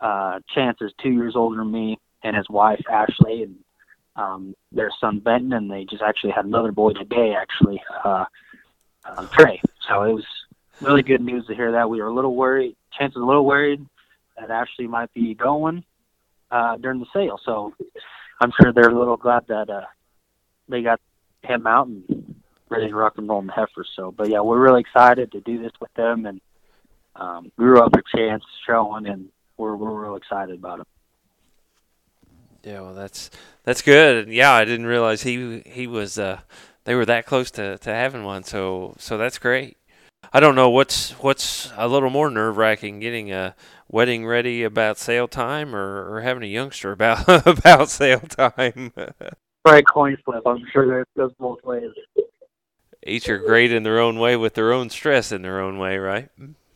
Uh, Chance is two years older than me, and his wife Ashley, and um, their son Benton, and they just actually had another boy today, actually, uh, uh, Trey. So it was really good news to hear that. We were a little worried. Chance was a little worried that Ashley might be going uh, during the sale. So I'm sure they're a little glad that uh, they got him out and ready to rock and roll in the heifers. So, but yeah, we're really excited to do this with them, and um, grew up a chance showing, and we're we're real excited about it. Yeah, well, that's that's good. Yeah, I didn't realize he he was uh, they were that close to, to having one. So so that's great. I don't know what's what's a little more nerve wracking, getting a wedding ready about sale time, or, or having a youngster about about sale time. Right, coin flip. I'm sure it goes both ways. Each are great in their own way with their own stress in their own way, right?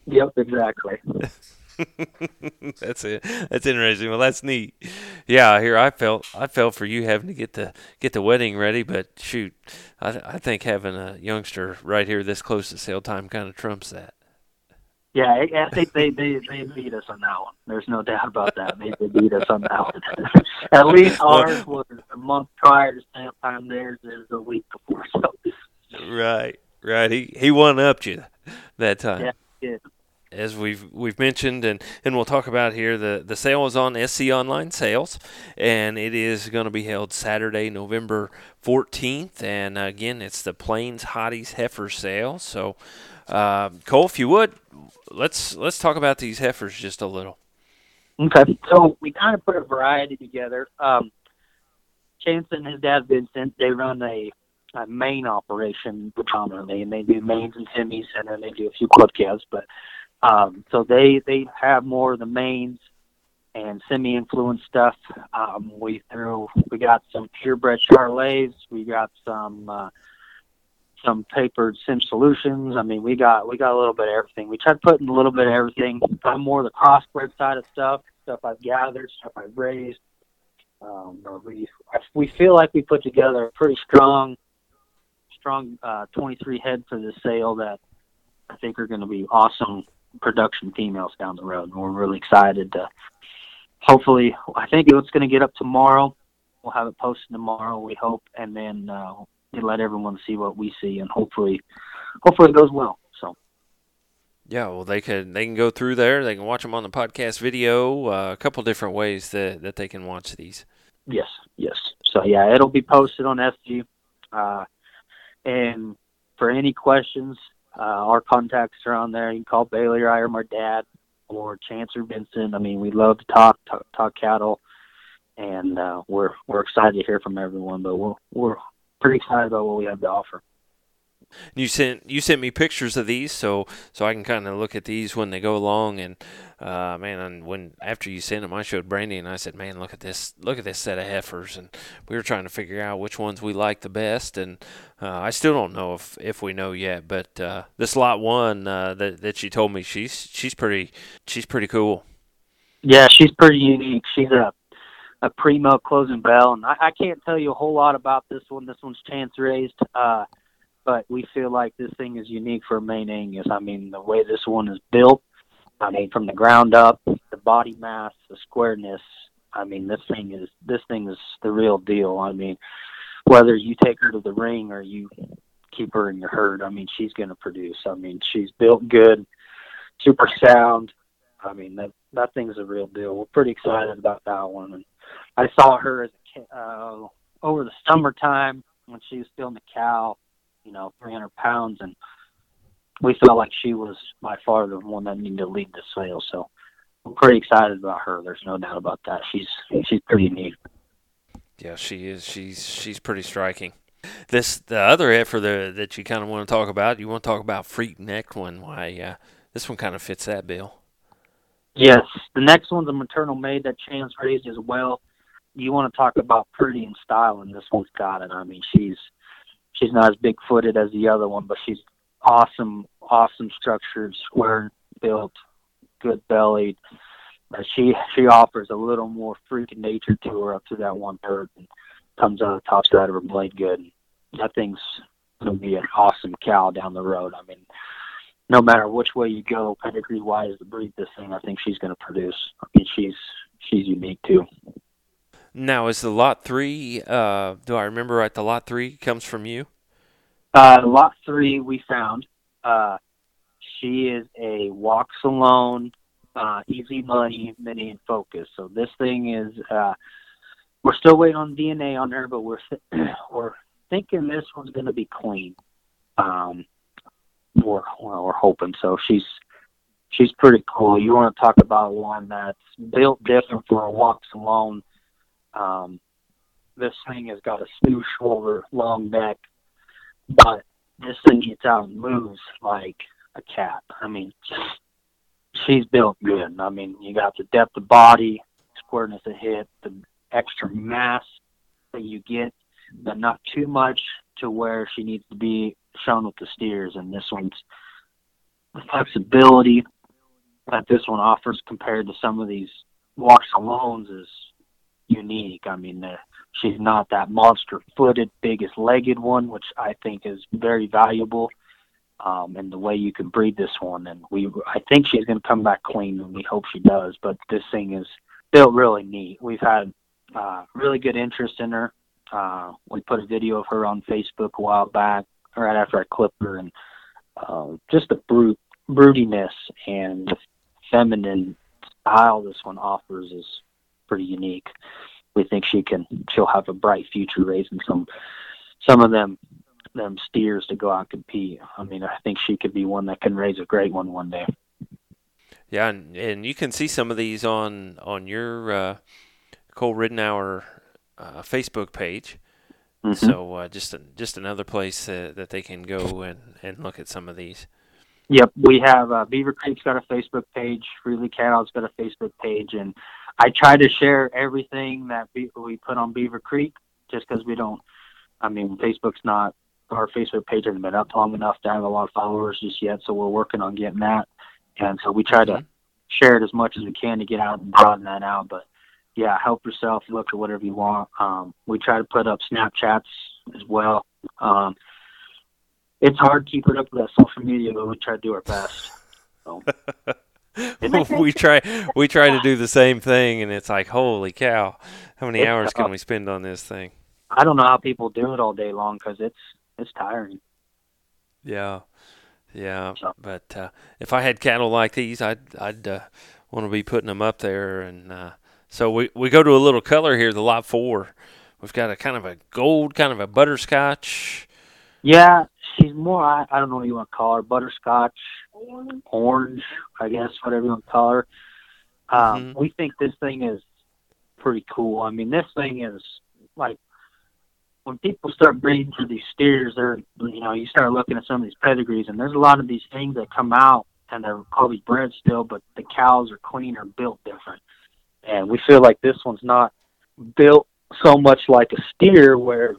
Yep, exactly. that's it. That's interesting. Well, that's neat. Yeah, here I felt I felt for you having to get the get the wedding ready, but shoot, I I think having a youngster right here this close to sale time kind of trumps that. Yeah, I, I think they, they they beat us on that one. There's no doubt about that. They, they beat us on that one. At least ours was a month prior to stamp time. Theirs is a week before. So. Right, right. He he one upped you that time. Yeah, As we've we've mentioned and, and we'll talk about here, the, the sale is on SC Online Sales, and it is going to be held Saturday, November 14th. And again, it's the Plains Hotties Heifer Sale. So, uh, Cole, if you would, let's let's talk about these heifers just a little. Okay, so we kind of put a variety together. Um, Chance and his dad Vincent, they run a, a main operation predominantly, and they do Maines and semis, and then they do a few club calves. But um, so they they have more of the Maines and semi-influenced stuff. Um, we threw we got some purebred Charolais, we got some. Uh, some papered sim solutions. I mean, we got we got a little bit of everything. We tried putting a little bit of everything. I'm more of the crossbred side of stuff, stuff I've gathered, stuff I've raised. Um, we we feel like we put together a pretty strong, strong uh, 23 head for this sale that I think are going to be awesome production females down the road. And we're really excited to. Hopefully, I think it's going to get up tomorrow. We'll have it posted tomorrow. We hope, and then uh, let everyone see what we see, and hopefully, hopefully it goes well. So. Yeah, well, they can they can go through there. They can watch them on the podcast video. Uh, a couple different ways that that they can watch these. Yes, yes. So yeah, it'll be posted on SC. Uh, and for any questions, uh, our contacts are on there. You can call Bailey or I or my dad or Chance or Vincent. I mean, we love to talk talk, talk cattle, and uh, we're we're excited to hear from everyone. But we're we're pretty excited about what we have to offer. You sent you sent me pictures of these, so so I can kind of look at these when they go along. And uh, man, and when after you sent them, I showed Brandy and I said, "Man, look at this! Look at this set of heifers." And we were trying to figure out which ones we like the best. And uh, I still don't know if if we know yet. But uh, this lot one uh, that that she told me, she's she's pretty she's pretty cool. Yeah, she's pretty unique. She's a a primo closing bell, and I, I can't tell you a whole lot about this one. This one's chance raised. Uh, but we feel like this thing is unique for Maine Angus. I mean, the way this one is built, I mean, from the ground up, the body mass, the squareness. I mean, this thing is this thing is the real deal. I mean, whether you take her to the ring or you keep her in your herd, I mean, she's going to produce. I mean, she's built good, super sound. I mean, that that thing's a real deal. We're pretty excited about that one. And I saw her as a uh, over the summertime when she was still in the cow you know, 300 pounds, and we felt like she was by far the one that needed to lead the sale. So I'm pretty excited about her. There's no doubt about that. She's she's pretty neat. Yeah, she is. She's she's pretty striking. This the other effort the, that you kind of want to talk about. You want to talk about Freak Neck one? Why uh, this one kind of fits that bill. Yes, the next one's a maternal maid that Chance raised as well. You want to talk about pretty and style, and this one's got it. I mean, she's she's not as big footed as the other one, but she's awesome, awesome structured, square built, good bellied. Uh, she she offers a little more freaking nature to her up to that one third and comes out of the top side of her blade good. That thing's gonna be an awesome cow down the road. I mean, no matter which way you go, pedigree wise, to breed this thing, I think she's gonna produce. I mean, she's she's unique too. Now, is the lot three? Uh, do I remember right? The lot three comes from you. Uh, lot three we found. Uh, she is a walks alone, uh, easy money mini in focus. So this thing is. Uh, we're still waiting on DNA on her, but we're we're thinking this one's going to be clean. Um, we're well, we're hoping so. She's she's pretty cool. You want to talk about one that's built different for a walks alone um, this thing has got a smooth shoulder, long neck, but this thing gets out and moves like a cat. I mean, she's built good. I mean, you got the depth of body, squareness of hip, the extra mass that you get, but not too much to where she needs to be shown with the steers. And this one's the flexibility that this one offers compared to some of these walks alones is unique. I mean, uh, she's not that monster-footed, biggest legged one, which I think is very valuable. Um, and the way you can breed this one, and we, I think she's going to come back clean, and we hope she does. But this thing is built really neat. We've had uh, really good interest in her. Uh, we put a video of her on Facebook a while back, right after I clipped her, and uh, just the brute broodiness and feminine style this one offers is pretty unique. We think she can she'll have a bright future raising some some of them them steers to go out and compete. I mean, I think she could be one that can raise a great one one day. Yeah, and, and you can see some of these on on your uh, Cole Ridenour uh, Facebook page. Mm-hmm. So uh, just just another place uh, that they can go and, and look at some of these. Yep, we have uh, Beaver Creek's got a Facebook page. Freely Cattle's got a Facebook page, and I try to share everything that we put on Beaver Creek, just because we don't. I mean, Facebook's not our Facebook page hasn't been up long enough to have a lot of followers just yet, so we're working on getting that. And so we try to share it as much as we can to get out and broaden that out. But yeah, help yourself, look at whatever you want. Um, we try to put up Snapchats as well. Um, it's hard keeping up with that social media, but we try to do our best. So. we try we try to do the same thing, and it's like, holy cow, how many it's hours tough. can we spend on this thing? I don't know how people do it all day long because it's it's tiring. Yeah, yeah. So. But uh, if I had cattle like these, I'd I'd uh, want to be putting them up there and uh, So we, we go to a little color here, the lot four. We've got a kind of a gold, kind of a butterscotch. Yeah, she's more. I, I don't know what you want to call her. Butterscotch, orange, I guess, whatever you want to call her. Um, Mhm. We think this thing is pretty cool. I mean, this thing is like when people start breeding for these steers, they're you know you start looking at some of these pedigrees, and there's a lot of these things that come out and they're probably bred still, but the cows are clean or built different. And we feel like this one's not built so much like a steer where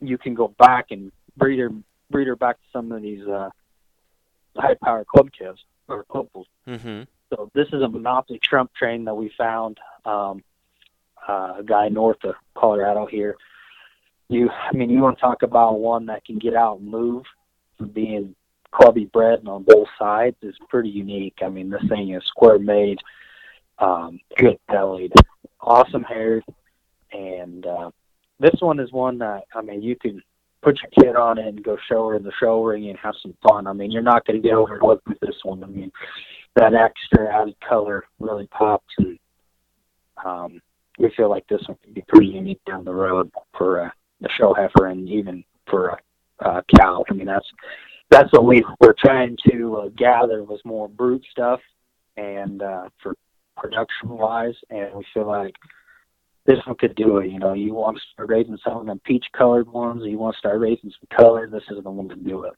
you can go back and breed her breed her back to some of these uh, high power club calves or club. Mm-hmm. So this is a monopoly trump train that we found. Um, uh, a guy north of Colorado here. You, I mean, you want to talk about one that can get out and move, being clubby bred and on both sides is pretty unique. I mean, this thing is square made, um, good bellied, awesome haired, and uh, this one is one that I mean, you can put your kid on it and go show her in the show ring and have some fun. I mean, you're not going to get overlooked with this one. I mean, that extra added color really pops, and um, we feel like this one could be pretty unique down the road for uh, the show heifer and even for a uh, cow. I mean, that's that's what we were trying to uh, gather was more brute stuff, and uh, for production wise, and we feel like this one could do it. You know, you want to start raising some of them peach colored ones, you want to start raising some color. This is the one to do it.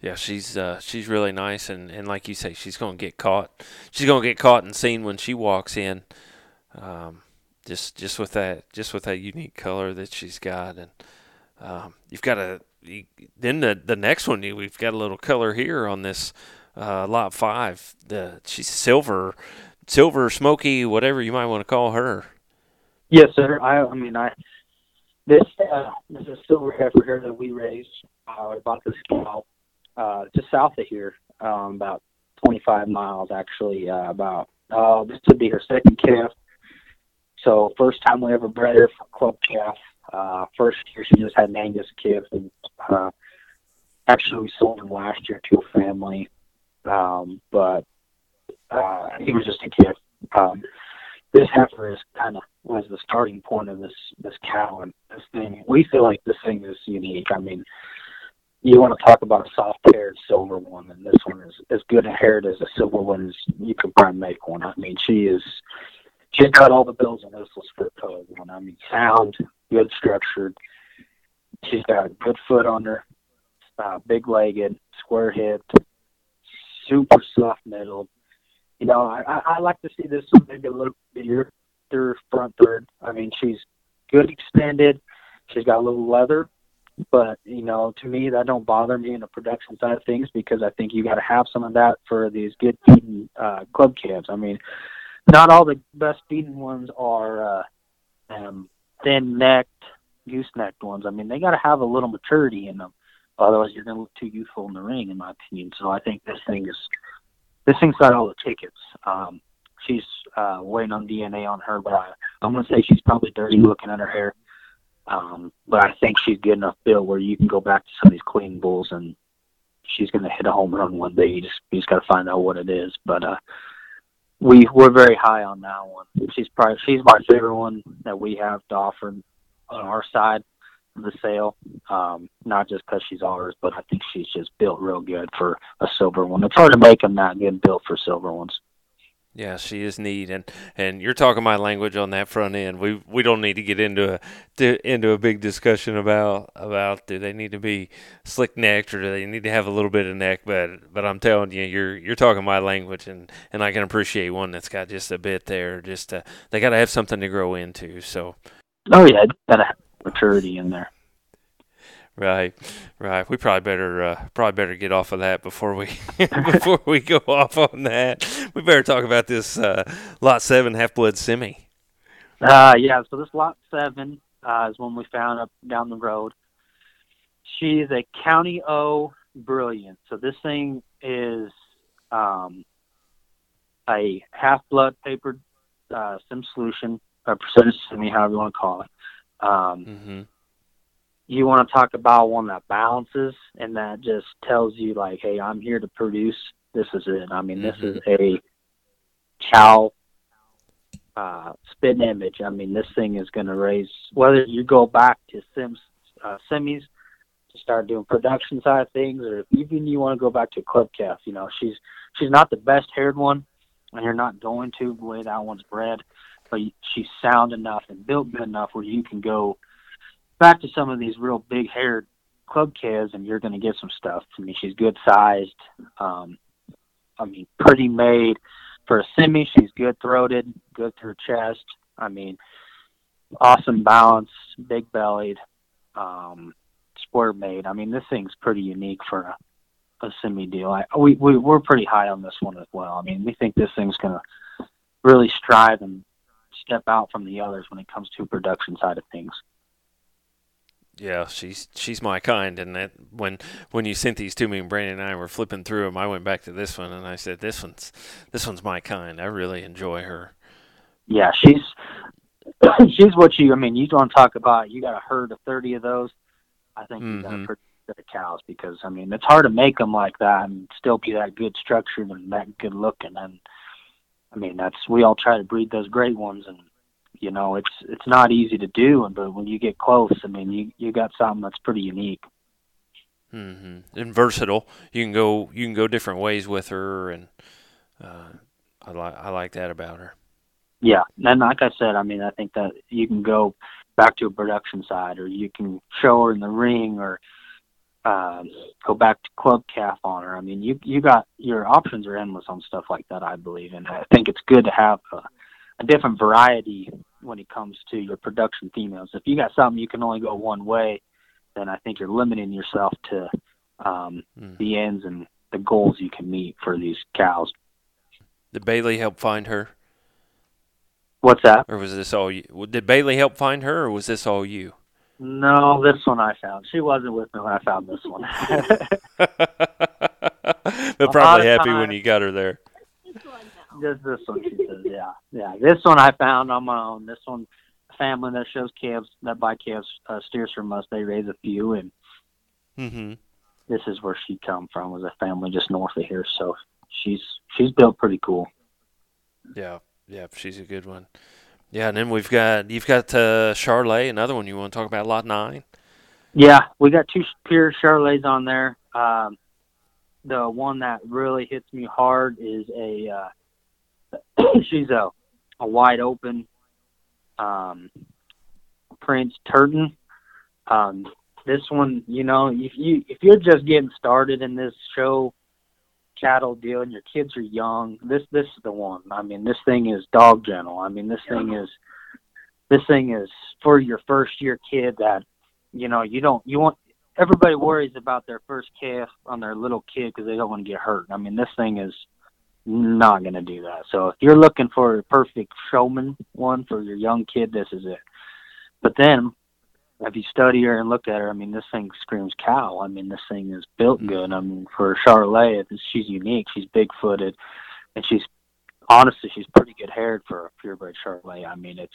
Yeah, she's uh, she's really nice, and, and like you say, she's gonna get caught. She's gonna get caught and seen when she walks in. Um, just just with that just with that unique color that she's got, and um, you've got a you, then the the next one you, we've got a little color here on this uh, lot five. The she's silver, silver smoky, whatever you might want to call her. Yes, sir. I, I mean, I this uh, this is a silver heifer here that we raised. Uh, I bought this cow uh, just south of here, um, about 25 miles actually. Uh, about uh, this would be her second calf. So first time we ever bred her for club calf. Uh, first year she just had an Angus calf, and uh, actually we sold him last year to a family, um, but uh, he was just a calf. Um, this heifer is kind of was the starting point of this this cow and this thing. We feel like this thing is unique. I mean, you want to talk about a soft haired silver one, and this one is as good a haired as a silver one as you could probably make one. I mean, she is she's got all the bells and whistles for a colored one. I mean, sound, good structured. She's got good foot on her, uh, big legged, square hipped, super soft middle. You know, I I like to see this one maybe a little bigger, third front third. I mean, she's good extended. She's got a little leather, but you know, to me, that don't bother me in the production side of things because I think you got to have some of that for these good feeding uh, club calves. I mean, not all the best feeding ones are uh, um, thin necked, goose necked ones. I mean, they got to have a little maturity in them. Otherwise, you're going to look too youthful in the ring, in my opinion. So I think this thing is this thing's got all the tickets. Um, she's uh, waiting on DNA on her, but I, I'm going to say she's probably dirty looking at her hair. Um, but I think she's good enough built where you can go back to some of these clean bulls and she's going to hit a home run one day. You just you just got to find out what it is. But uh, we we're very high on that one. She's probably she's my favorite one that we have to offer on our side of the sale. Um, not just because she's ours, but I think she's just built real good for a silver one. It's hard to make them that good built for silver ones. Yeah, she is neat, and and you're talking my language on that front end. We we don't need to get into a to, into a big discussion about about do they need to be slick necked or do they need to have a little bit of neck. But but I'm telling you, you're you're talking my language, and and I can appreciate one that's got just a bit there. Just to, they got to have something to grow into. So Oh yeah, gotta have maturity in there. Right, right. We probably better uh, probably better get off of that before we before we go off on that. We better talk about this uh, lot seven half blood semi. Uh, yeah, so this lot seven uh, is one we found up down the road. She is a County O Brilliant. So this thing is um, a half blood paper uh, sim solution, or percentage semi, however you want to call it. Um, Mm-hmm. You want to talk about one that balances and that just tells you like, hey, I'm here to produce. This is it. I mean, this is a cow uh, spit image. I mean, this thing is going to raise. Whether you go back to Sims uh, semis to start doing production side of things, or even you want to go back to club calf, you know, she's she's not the best haired one, and you're not going to the way that one's bred, but she's sound enough and built good enough where you can go back to some of these real big haired club calves, and you're going to get some stuff. I mean, she's good sized. Um, I mean, pretty made for a semi. She's good throated, good through chest. I mean, awesome balance, big bellied, um, square made. I mean, this thing's pretty unique for a, a semi deal. I, we, we we're pretty high on this one as well. I mean, we think this thing's gonna really strive and step out from the others when it comes to production side of things. Yeah, she's she's my kind, and that when when you sent these to me, and Brandon and I were flipping through them, I went back to this one and I said, "This one's this one's my kind. I really enjoy her." Yeah, she's she's what you. I mean, you to talk about. You got a herd of thirty of those. I think mm-hmm. you got a pretty good of cows because I mean it's hard to make them like that and still be that good structured and that good looking. And I mean that's we all try to breed those great ones and you know it's it's not easy to do but when you get close i mean you you got something that's pretty unique mm-hmm. and versatile you can go you can go different ways with her and uh, i like i like that about her yeah and like i said i mean i think that you can go back to a production side or you can show her in the ring or um, go back to club calf on her. I mean, you you got your options are endless on stuff like that. I believe, and I think it's good to have a, a different variety when it comes to your production females. If you got something you can only go one way, then I think you're limiting yourself to um, mm. the ends and the goals you can meet for these cows. Did Bailey help find her? What's that? Or was this all you? Did Bailey help find her, or was this all you? No, this one I found. She wasn't with me when I found this one. They're probably happy when you got her there. Just this one, she says, yeah, yeah. This one I found on my own. This one, family that shows calves that buy calves uh, steers from us. They raise a few, and mm-hmm. this is where she come from. Was a family just north of here, so she's she's built pretty cool. Yeah, yeah, she's a good one. Yeah, and then we've got you've got uh, Charolais, another one you want to talk about, lot nine. Yeah, we got two pure Charolais on there. Um, the one that really hits me hard is a uh, she's a a wide open um, Prince Turton. Um, this one, you know, if you if you're just getting started in this show cattle deal and your kids are young, this this is the one. I mean, this thing is dog gentle. I mean, this thing is this thing is for your first year kid that you know you don't you want everybody worries about their first calf on their little kid because they don't want to get hurt. I mean, this thing is not going to do that. So if you're looking for a perfect showman one for your young kid, this is it. But then if you study her and look at her, I mean, this thing screams cow. I mean, this thing is built mm-hmm. good. I mean, for a Charolais, she's unique. She's big footed, and she's honestly, she's pretty good haired for a purebred Charolais. I mean, it's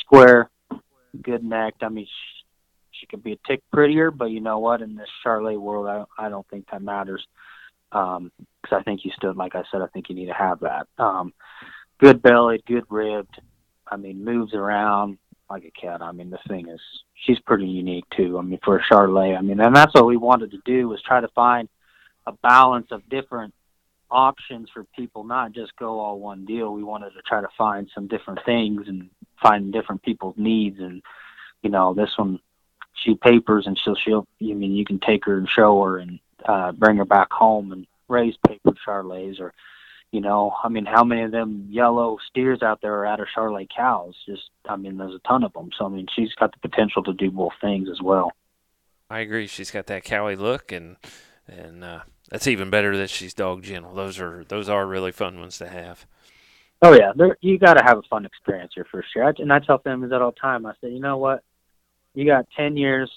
square, good necked. I mean, she, she could be a tick prettier, but you know what? In this Charolais world, I don't, I don't think that matters because I think you still, like I said, I think you need to have that. Um, good bellied, good ribbed. I mean, moves around like a cat. I mean, the thing is, she's pretty unique too. I mean, for a Charolais, I mean, and that's what we wanted to do was try to find a balance of different options for people, not just go all one deal. We wanted to try to find some different things and find different people's needs. And you know, this one, she papers and she'll she'll. I mean, you can take her and show her and uh, bring her back home and raise paper charolais or you know i mean how many of them yellow steers out there are out of charolais cows? Just i mean there's a ton of them so i mean she's got the potential to do both things as well. I agree. She's got that cowy look and and uh that's even better that she's dog gentle. Those are those are really fun ones to have. Oh yeah. They're, you got to have a fun experience your first year and i tell families that all the time. I say you know what? You got 10 years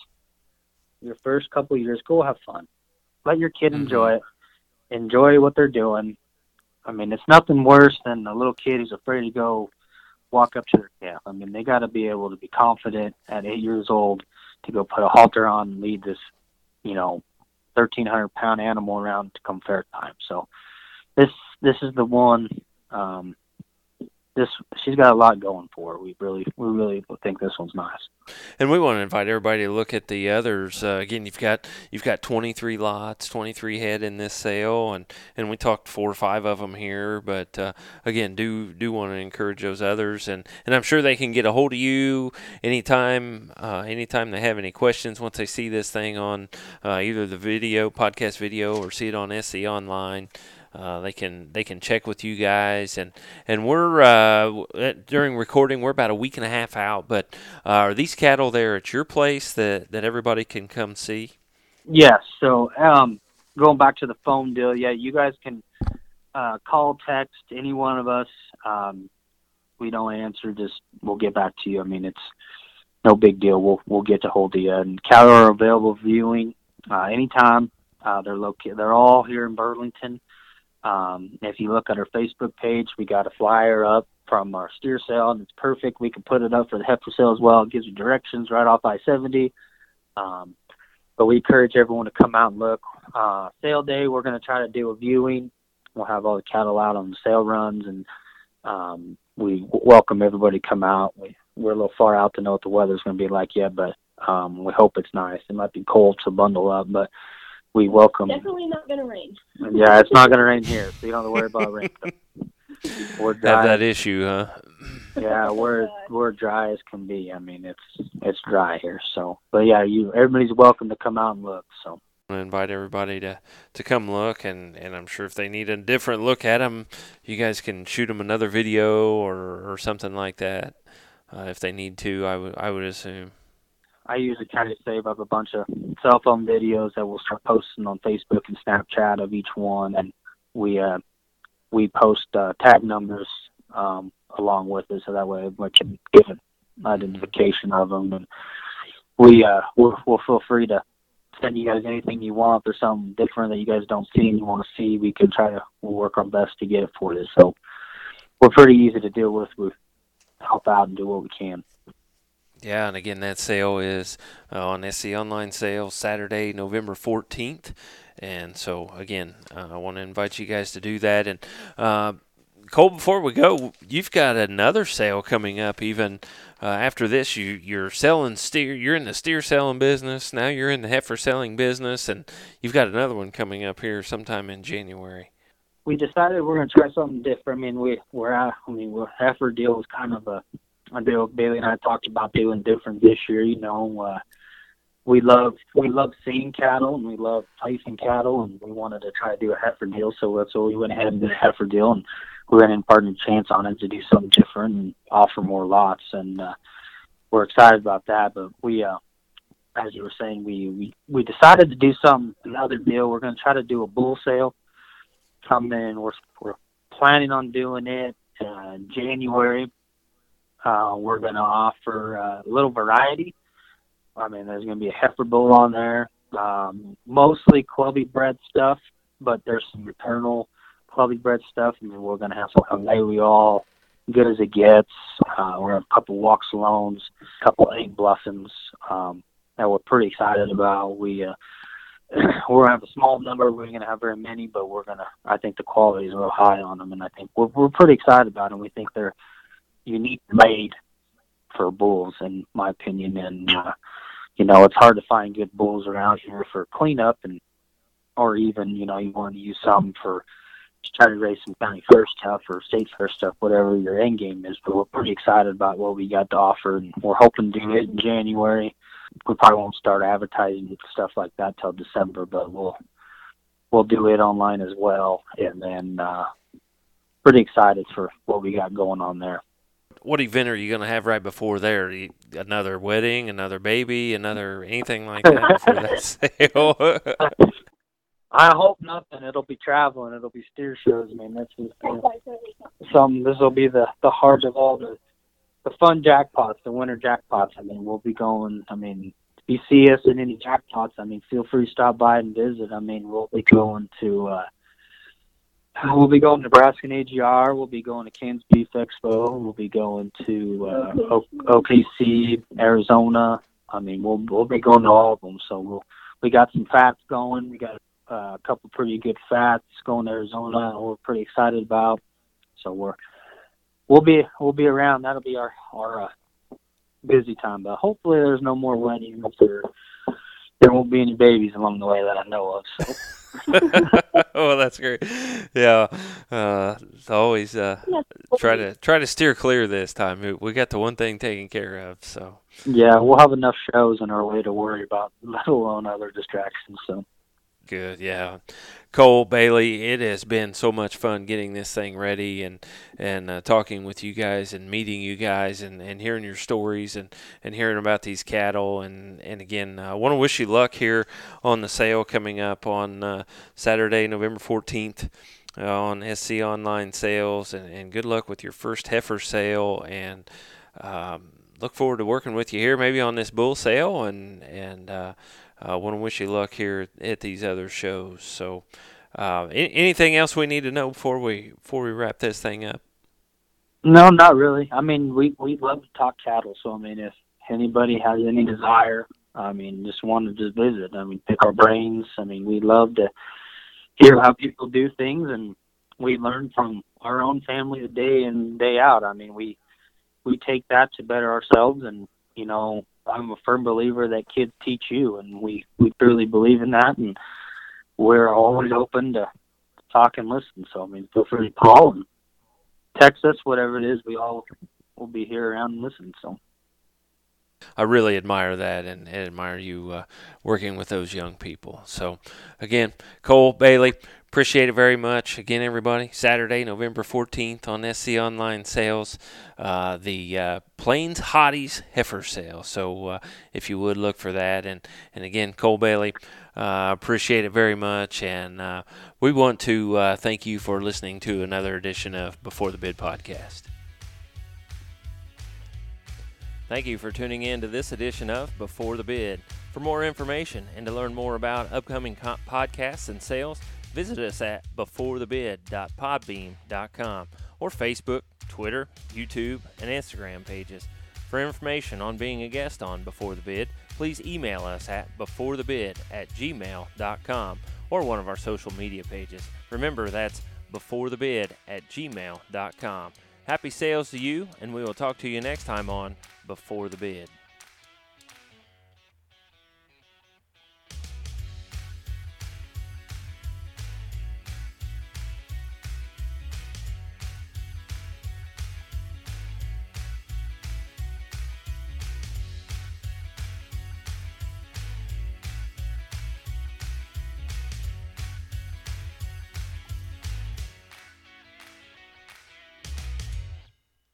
your first couple years go have fun. Let your kid mm-hmm. enjoy it. Enjoy what they're doing. I mean, it's nothing worse than a little kid who's afraid to go walk up to their calf. I mean, they got to be able to be confident at eight years old to go put a halter on and lead this, you know, thirteen hundred pound animal around to come fair time. So, this this is the one. Um, this she's got a lot going for her. We really we really think this one's nice. And we want to invite everybody to look at the others. Uh, again, you've got you've got 23 lots, 23 head in this sale, and, and we talked four or five of them here. But uh, again, do do want to encourage those others, and, and I'm sure they can get a hold of you anytime uh, anytime they have any questions once they see this thing on uh, either the video podcast video or see it on SC Online. Uh, they can they can check with you guys and and we're uh, during recording we're about a week and a half out. But uh, are these cattle there at your place that that everybody can come see? Yes. So um, going back to the phone deal, yeah, you guys can uh, call, text any one of us. Um, we don't answer, just we'll get back to you. I mean, it's no big deal. We'll we'll get to hold of you. And cattle are available viewing uh, anytime. Uh, they're located. They're all here in Burlington. Um, if you look at our Facebook page, we got a flyer up from our steer sale, and it's perfect. We can put it up for the heifer sale as well. It gives you directions right off I-70. Um, but we encourage everyone to come out and look. Uh, sale day, we're going to try to do a viewing. We'll have all the cattle out on the sale runs, and um, we welcome everybody to come out. We, we're a little far out to know what the weather's going to be like yet, but um, we hope it's nice. It might be cold, so bundle up, but we welcome. Definitely not going to rain. Yeah, it's not going to rain here, so you don't have to worry about rain. We're dry. Have that issue, huh? yeah, we're we're dry as can be. I mean, it's it's dry here. So, but yeah, you everybody's welcome to come out and look. So. I invite everybody to, to come look, and, and I'm sure if they need a different look at them, you guys can shoot them another video or, or something like that uh, if they need to. I would I would assume. I usually try to save up a bunch of cell phone videos that we'll start posting on Facebook and Snapchat of each one, and we uh, we post uh, tag numbers um, along with it, so that way we can give an identification of them, and we uh, we'll, we'll feel free to send you guys anything you want. There's something different that you guys don't see and you want to see, we can try to we'll work our best to get it for you. So we're pretty easy to deal with. We help out and do what we can. Yeah, and again, that sale is uh, on SC Online Sale Saturday, November 14th. And so, again, uh, I want to invite you guys to do that. And uh, Cole, before we go, you've got another sale coming up. Even uh, after this, you you're selling steer. You're in the steer selling business now. You're in the heifer selling business, and you've got another one coming up here sometime in January. We decided we're going to try something different. I mean, we we're at, I mean, we're heifer deal was kind of a Do. Bailey and I talked about doing different this year. You know, uh, we love we love seeing cattle and we love placing cattle, and we wanted to try to do a heifer deal. So that's why we went ahead and did a heifer deal, and we ran in partner chance on it to do something different and offer more lots. And uh, we're excited about that. But we, uh, as you were saying, we we we decided to do some another deal. We're going to try to do a bull sale. Come in. We're we're planning on doing it uh, January uh, we're going to offer uh, a little variety. I mean, there's going to be a heifer bull on there, um, mostly clubby bred stuff, but there's some maternal clubby bred stuff. I mean, we're going to have some we all good as it gets. Uh, we're a couple walk saloons, a couple egg bluffings um, that we're pretty excited about. We uh, we're gonna have a small number. We're gonna have very many, but we're gonna. I think the quality is real high on them, and I think we're we're pretty excited about them. We think they're unique made for bulls, in my opinion. And uh, you know, it's hard to find good bulls around here for cleanup, and or even you know, you want to use some for to try to raise some county fair stuff or state fair stuff, whatever your end game is. But we're pretty excited about what we got to offer, and we're hoping to do it in January. We probably won't start advertising stuff like that till December, but we'll we'll do it online as well, and then uh, pretty excited for what we got going on there what event are you going to have right before there? Another wedding, another baby, another anything like that before that sale? I hope nothing. It'll be traveling. It'll be steer shows. I mean, this that's some. This will be the the heart of all the the fun jackpots, the winter jackpots. I mean, we'll be going. I mean, if you see us in any jackpots, I mean, feel free to stop by and visit. I mean, we'll be going to. uh We'll be going to Nebraska and AGR. We'll be going to Kansas Beef Expo. We'll be going to uh, o- OKC, Arizona. I mean, we'll we'll be going to all of them. So we'll we got some fats going. We got uh, a couple pretty good fats going to Arizona. We're pretty excited about. So we're we'll be we'll be around. That'll be our our uh, busy time. But hopefully, there's no more weddings or there won't be any babies along the way that I know of. So. oh, that's great. Yeah, uh, always uh, try to try to steer clear this time. We got the one thing taken care of. So yeah, we'll have enough shows in our way to worry about, let alone other distractions. So Good, yeah. Cole Bailey, it has been so much fun getting this thing ready and and uh, talking with you guys and meeting you guys and, and hearing your stories and, and hearing about these cattle and and again, I want to wish you luck here on the sale coming up on uh, Saturday, November fourteenth. Uh, on SC Online Sales, and, and good luck with your first heifer sale. And um, look forward to working with you here, maybe on this bull sale, and and uh, want to wish you luck here at these other shows. So, uh, anything else we need to know before we before we wrap this thing up? No, not really. I mean, we we love to talk cattle. So, I mean, if anybody has any desire, I mean, just want to visit. I mean, pick our brains. I mean, we love to hear how people do things, and we learn from our own family day in day out. I mean, we we take that to better ourselves, and you know, I'm a firm believer that kids teach you, and we we truly believe in that, and we're always open to talk and listen. So I mean, feel free to call and text us, whatever it is. We all will be here around and listen. So. I really admire that and, and admire you uh, working with those young people. So, again, Cole Bailey, Appreciate it very much. Again, everybody, Saturday, November 14th on SC Online Sales, uh, the uh, Plains Hotties Heifer Sale. So uh, if you would look for that. And, and again, Cole Bailey, uh, appreciate it very much. And uh, we want to uh, thank you for listening to another edition of Before the Bid podcast. Thank you for tuning in to this edition of Before the Bid. For more information and to learn more about upcoming podcasts and sales, Visit us at beforethebid.podbean.com or Facebook, Twitter, YouTube, and Instagram pages. For information on being a guest on Before the Bid, please email us at beforethebid at gmail.com or one of our social media pages. Remember, that's beforethebid at gmail.com. Happy sales to you, and we will talk to you next time on Before the Bid.